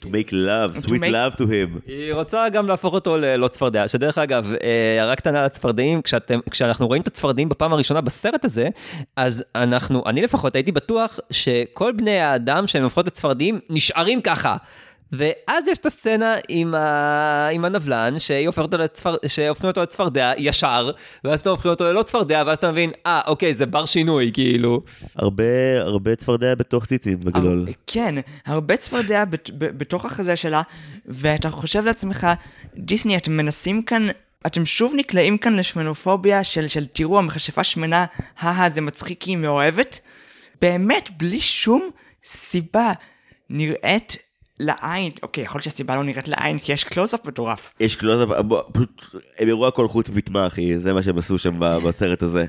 To make love, To sweet make- love to him. היא רוצה גם להפוך אותו ללא צפרדע, שדרך אגב, אה, הערה קטנה על הצפרדעים, כשאתם, כשאנחנו רואים את הצפרדעים בפעם הראשונה בסרט הזה, אז אנחנו, אני לפחות הייתי בטוח שכל בני האדם שהם הופכות לצפרדעים נשארים ככה. ואז יש את הסצנה עם, ה... עם הנבלן, שהיא הופכת אותו לצפר... שהופכים אותו לצפרדע ישר, ואז אתה הופכים אותו ללא צפרדע, ואז אתה מבין, אה, אוקיי, זה בר שינוי, כאילו. הרבה הרבה צפרדע בתוך ציצים בגדול. הר- כן, הרבה צפרדע בת- בתוך החזה שלה, ואתה חושב לעצמך, דיסני, אתם מנסים כאן... אתם שוב נקלעים כאן לשמנופוביה של, של תראו המכשפה שמנה, הא זה מצחיק כי היא מאוהבת. באמת, בלי שום סיבה, נראית לעין, אוקיי, יכול להיות שהסיבה לא נראית לעין כי יש קלוזאפ מטורף. יש קלוזאפ, פשוט הם יראו הכל חוץ מטמע אחי, זה מה שהם עשו שם [LAUGHS] בסרט הזה.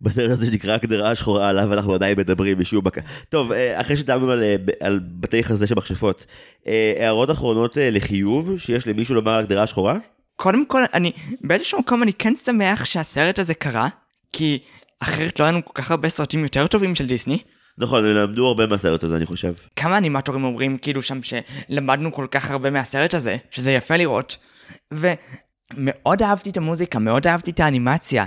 בסרט הזה שנקרא הגדרה השחורה עליו אנחנו עדיין מדברים משום מקום. טוב, אה, אחרי שדנו על, אה, על בתי חזה של מכשפות, אה, הערות אחרונות לחיוב שיש למישהו לומר על הגדרה השחורה? קודם כל, אני, באיזשהו מקום אני כן שמח שהסרט הזה קרה, כי אחרת לא היה לנו כל כך הרבה סרטים יותר טובים של דיסני. נכון, הם למדו הרבה מהסרט הזה, אני חושב. כמה אנימטורים אומרים כאילו שם שלמדנו כל כך הרבה מהסרט הזה, שזה יפה לראות. ומאוד אהבתי את המוזיקה, מאוד אהבתי את האנימציה.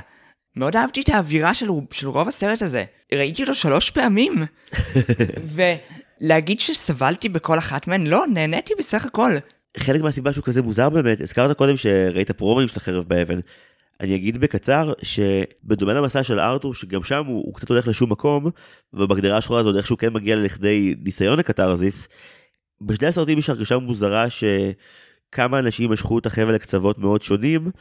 מאוד אהבתי את האווירה של, של רוב הסרט הזה. ראיתי אותו שלוש פעמים. [LAUGHS] ולהגיד שסבלתי בכל אחת מהן, לא, נהניתי בסך הכל. חלק מהסיבה שהוא כזה מוזר באמת, הזכרת קודם שראית פרומים של החרב באבן. אני אגיד בקצר שבדומה למסע של ארתור שגם שם הוא, הוא קצת הולך לשום מקום ובגדרה השחורה הזאת איכשהו כן מגיע לכדי ניסיון לקתרזיס. בשני הסרטים יש הרגשה מוזרה שכמה אנשים משכו את החבל לקצוות מאוד שונים.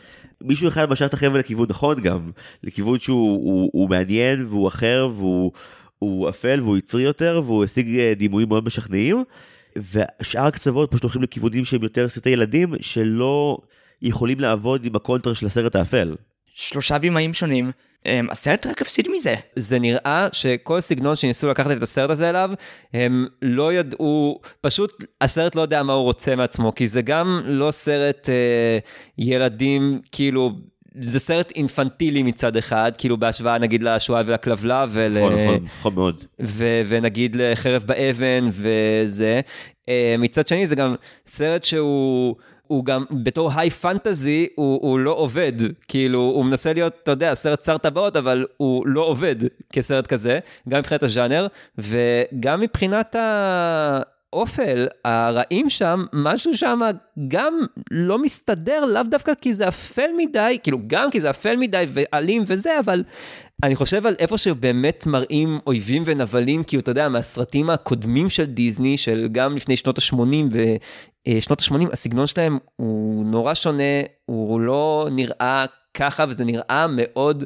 מישהו אחד משך את החבל לכיוון נכון גם לכיוון שהוא הוא, הוא מעניין והוא אחר והוא הוא אפל והוא יצרי יותר והוא השיג אה, דימויים מאוד משכנעים. ושאר הקצוות פשוט הולכים לכיוונים שהם יותר סרטי ילדים שלא יכולים לעבוד עם הקונטרה של הסרט האפל. שלושה בימאים שונים, הם, הסרט רק הפסיד מזה. זה נראה שכל סגנון שניסו לקחת את הסרט הזה אליו, הם לא ידעו, פשוט הסרט לא יודע מה הוא רוצה מעצמו, כי זה גם לא סרט אה, ילדים, כאילו, זה סרט אינפנטילי מצד אחד, כאילו בהשוואה נגיד לשואה ולכלבלב. ול... נכון, נכון, נכון מאוד. ו- ונגיד לחרב באבן וזה. אה, מצד שני זה גם סרט שהוא... הוא גם בתור היי פנטזי, הוא, הוא לא עובד. כאילו, הוא מנסה להיות, אתה יודע, סרט שר טבעות, אבל הוא לא עובד כסרט כזה, גם מבחינת הז'אנר, וגם מבחינת האופל, הרעים שם, משהו שם גם לא מסתדר, לאו דווקא כי זה אפל מדי, כאילו, גם כי זה אפל מדי ואלים וזה, אבל אני חושב על איפה שבאמת מראים אויבים ונבלים, כי אתה יודע, מהסרטים הקודמים של דיסני, של גם לפני שנות ה-80 ושנות ה-80, הסגנון שלהם הוא נורא שונה, הוא לא נראה ככה, וזה נראה מאוד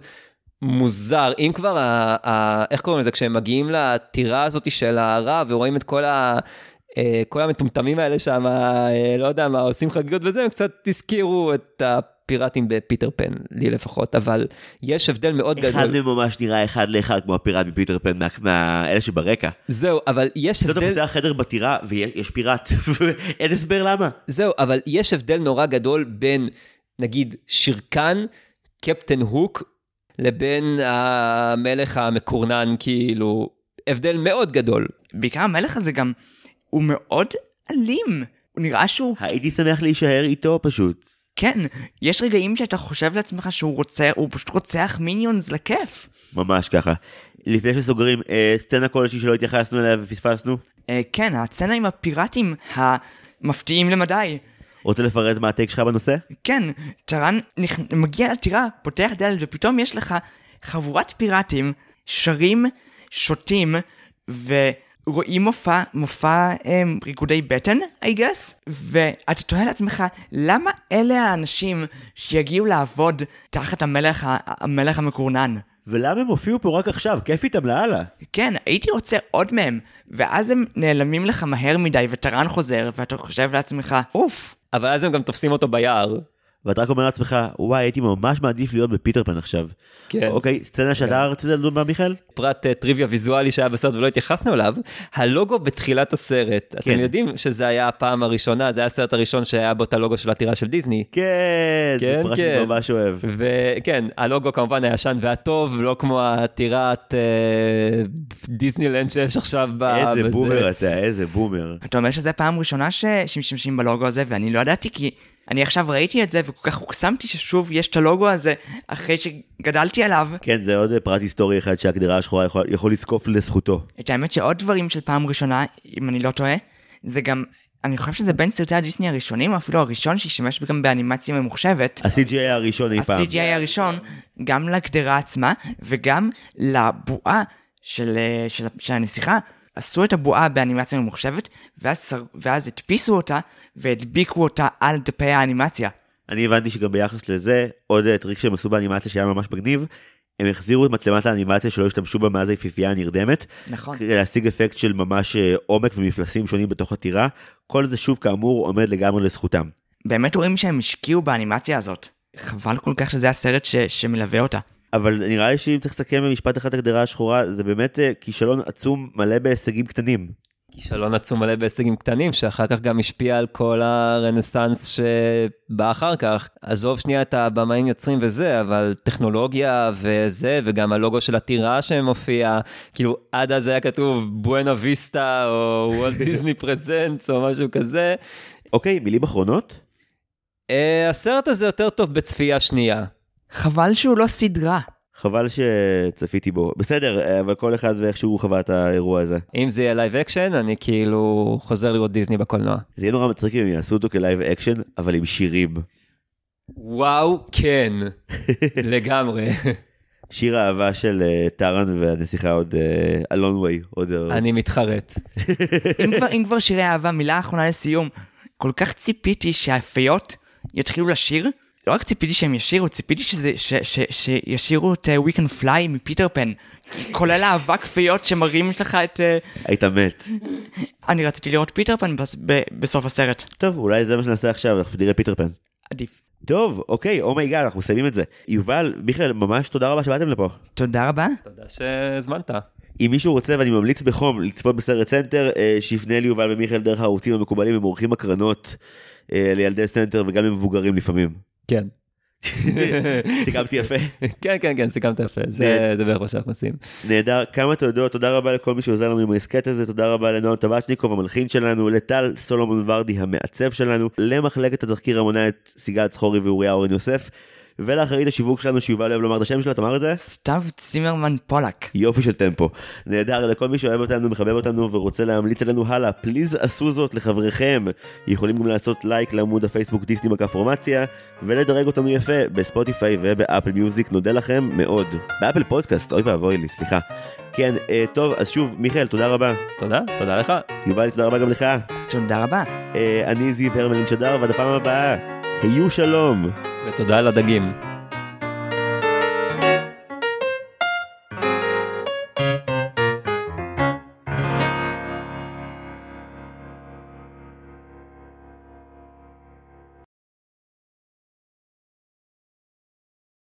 מוזר. אם כבר, ה, ה, איך קוראים לזה, כשהם מגיעים לטירה הזאת של הרע ורואים את כל ה... אה, כל המטומטמים האלה שם, אה, לא יודע מה, עושים חגיגות וזה, הם קצת הזכירו את ה... פיראטים בפיטר פן, לי לפחות, אבל יש הבדל מאוד אחד גדול. אחד מהם ממש נראה אחד לאחד כמו הפיראט מפיטר פן, מאלה שברקע. זהו, אבל יש הבדל... אתה פותח חדר בטירה ויש פיראט, [LAUGHS] אין הסבר למה. זהו, אבל יש הבדל נורא גדול בין, נגיד, שירקן, קפטן הוק, לבין המלך המקורנן, כאילו, הבדל מאוד גדול. בעיקר המלך הזה גם, הוא מאוד אלים. הוא נראה שהוא... הייתי שמח להישאר איתו פשוט. כן, יש רגעים שאתה חושב לעצמך שהוא רוצה, הוא פשוט רוצח מיניונס לכיף. ממש ככה. לפני שסוגרים, אה, סצנה כלשהי שלא התייחסנו אליה ופספסנו? אה, כן, הסצנה עם הפיראטים המפתיעים למדי. רוצה לפרט מה הטייק שלך בנושא? כן, טרן נכ... מגיע לטירה, פותח דלת ופתאום יש לך חבורת פיראטים, שרים, שותים, ו... רואים מופע, מופע um, ריקודי בטן, I guess, ואתה תוהה לעצמך, למה אלה האנשים שיגיעו לעבוד תחת המלך, המלך המקורנן? ולמה הם הופיעו פה רק עכשיו? כיף איתם לאללה. כן, הייתי רוצה עוד מהם, ואז הם נעלמים לך מהר מדי וטרן חוזר, ואתה חושב לעצמך, אוף. אבל אז הם גם תופסים אותו ביער. ואתה רק אומר לעצמך, וואי, הייתי ממש מעדיף להיות בפיטר פן עכשיו. כן. אוקיי, סצנה שאתה כן. רצית לדון בה, מיכאל? פרט uh, טריוויה ויזואלי שהיה בסרט ולא התייחסנו אליו, הלוגו בתחילת הסרט, כן. אתם יודעים שזה היה הפעם הראשונה, זה היה הסרט הראשון שהיה בו את הלוגו של הטירה של דיסני. כן, כן, זה פרט כן. שאני ממש אוהב. וכן, הלוגו כמובן הישן והטוב, לא כמו הטירת uh, דיסנילנד שיש עכשיו ב... איזה בזה. בומר אתה, איזה בומר. אתה אומר שזו פעם ראשונה שמשתמשים בלוגו הזה, ואני לא ידעתי כי... אני עכשיו ראיתי את זה וכל כך הוקסמתי ששוב יש את הלוגו הזה אחרי שגדלתי עליו. כן, זה עוד פרט היסטורי אחד שהגדרה השחורה יכול, יכול לזקוף לזכותו. את האמת שעוד דברים של פעם ראשונה, אם אני לא טועה, זה גם, אני חושב שזה בין סרטי הדיסני הראשונים, או אפילו הראשון שהשתמש גם באנימציה ממוחשבת. ה-CGI הראשון אי פעם. ה-CGI הראשון, גם לגדרה עצמה וגם לבועה של, של, של הנסיכה. עשו את הבועה באנימציה ממוחשבת, ואז, ואז הדפיסו אותה והדביקו אותה על דפי האנימציה. אני הבנתי שגם ביחס לזה, עוד טריק שהם עשו באנימציה שהיה ממש מגניב, הם החזירו את מצלמת האנימציה שלא השתמשו בה מאז היפיפייה הנרדמת. נכון. כדי להשיג אפקט של ממש אה, עומק ומפלסים שונים בתוך הטירה. כל זה שוב כאמור עומד לגמרי לזכותם. באמת רואים שהם השקיעו באנימציה הזאת. חבל כל כך שזה הסרט ש... שמלווה אותה. אבל נראה לי שאם צריך לסכם במשפט אחד הגדרה השחורה, זה באמת אה, כישלון עצום מלא בהישגים קטנים. כישלון עצום מלא בהישגים קטנים, שאחר כך גם השפיע על כל הרנסאנס שבא אחר כך. עזוב שנייה את הבמאים יוצרים וזה, אבל טכנולוגיה וזה, וגם הלוגו של הטירה שמופיע, כאילו עד אז היה כתוב בואנה ויסטה, או וולט [LAUGHS] דיסני פרזנטס, או משהו כזה. אוקיי, מילים אחרונות? Uh, הסרט הזה יותר טוב בצפייה שנייה. חבל שהוא לא סדרה. חבל שצפיתי בו. בסדר, אבל כל אחד ואיך שהוא חווה את האירוע הזה. אם זה יהיה live action, אני כאילו חוזר לראות דיסני בקולנוע. זה יהיה נורא מצחיק אם הם יעשו אותו כ live action, אבל עם שירים. וואו, כן. [LAUGHS] לגמרי. שיר האהבה של uh, טארן והנסיכה עוד a long way, עוד... אני מתחרט. [LAUGHS] אם, כבר, אם כבר שירי אהבה, מילה אחרונה לסיום. כל כך ציפיתי שהפיות יתחילו לשיר. לא רק ציפיתי שהם ישירו, ציפיתי שזה, ש, ש, ש, שישירו את uh, We Can Fly מפיטר פן. כולל האבק פיות שמראים לך את... Uh... היית מת. אני רציתי לראות פיטר פן בס, ב, בסוף הסרט. טוב, אולי זה מה שנעשה עכשיו, אנחנו נראה פיטר פן. עדיף. טוב, אוקיי, oh my god, אנחנו מסיימים את זה. יובל, מיכאל, ממש תודה רבה שבאתם לפה. תודה רבה. תודה שהזמנת. אם מישהו רוצה, ואני ממליץ בחום לצפות בסרט סנטר, אה, שיפנה ליובל ומיכאל דרך הערוצים המקובלים, הם עורכים הקרנות אה, לילדי סנטר וגם למבוגרים לפעמים. כן. [LAUGHS] סיכמתי יפה? [LAUGHS] כן, כן, כן, סיכמת יפה, זה, בערך מה שאנחנו עושים. נהדר, כמה תודות, תודה רבה לכל מי שעוזר לנו עם ההסכת הזה, תודה רבה לנועם טבצ'ניקוב המלחין שלנו, לטל סולומון ורדי המעצב שלנו, למחלקת התחקיר המונה את סיגל צחורי ואוריה אורן יוסף. ולאחראית השיווק שלנו שיובל אוהב לומר את השם שלה, תאמר את זה? סתיו צימרמן פולק. יופי של טמפו. נהדר, לכל מי שאוהב אותנו, מחבב אותנו ורוצה להמליץ עלינו הלאה, please עשו זאת לחבריכם. יכולים גם לעשות לייק לעמוד הפייסבוק דיסני מכה פורמציה, ולדרג אותנו יפה בספוטיפיי ובאפל מיוזיק, נודה לכם מאוד. באפל פודקאסט, אוי ואבוי לי, סליחה. כן, אה, טוב, אז שוב, מיכאל, תודה רבה. תודה, תודה לך. יובל, תודה רבה גם לך. תודה רבה. אה, אני זיו הרמלין שדר, ועד הפעם הבאה, היו שלום. ותודה על הדגים.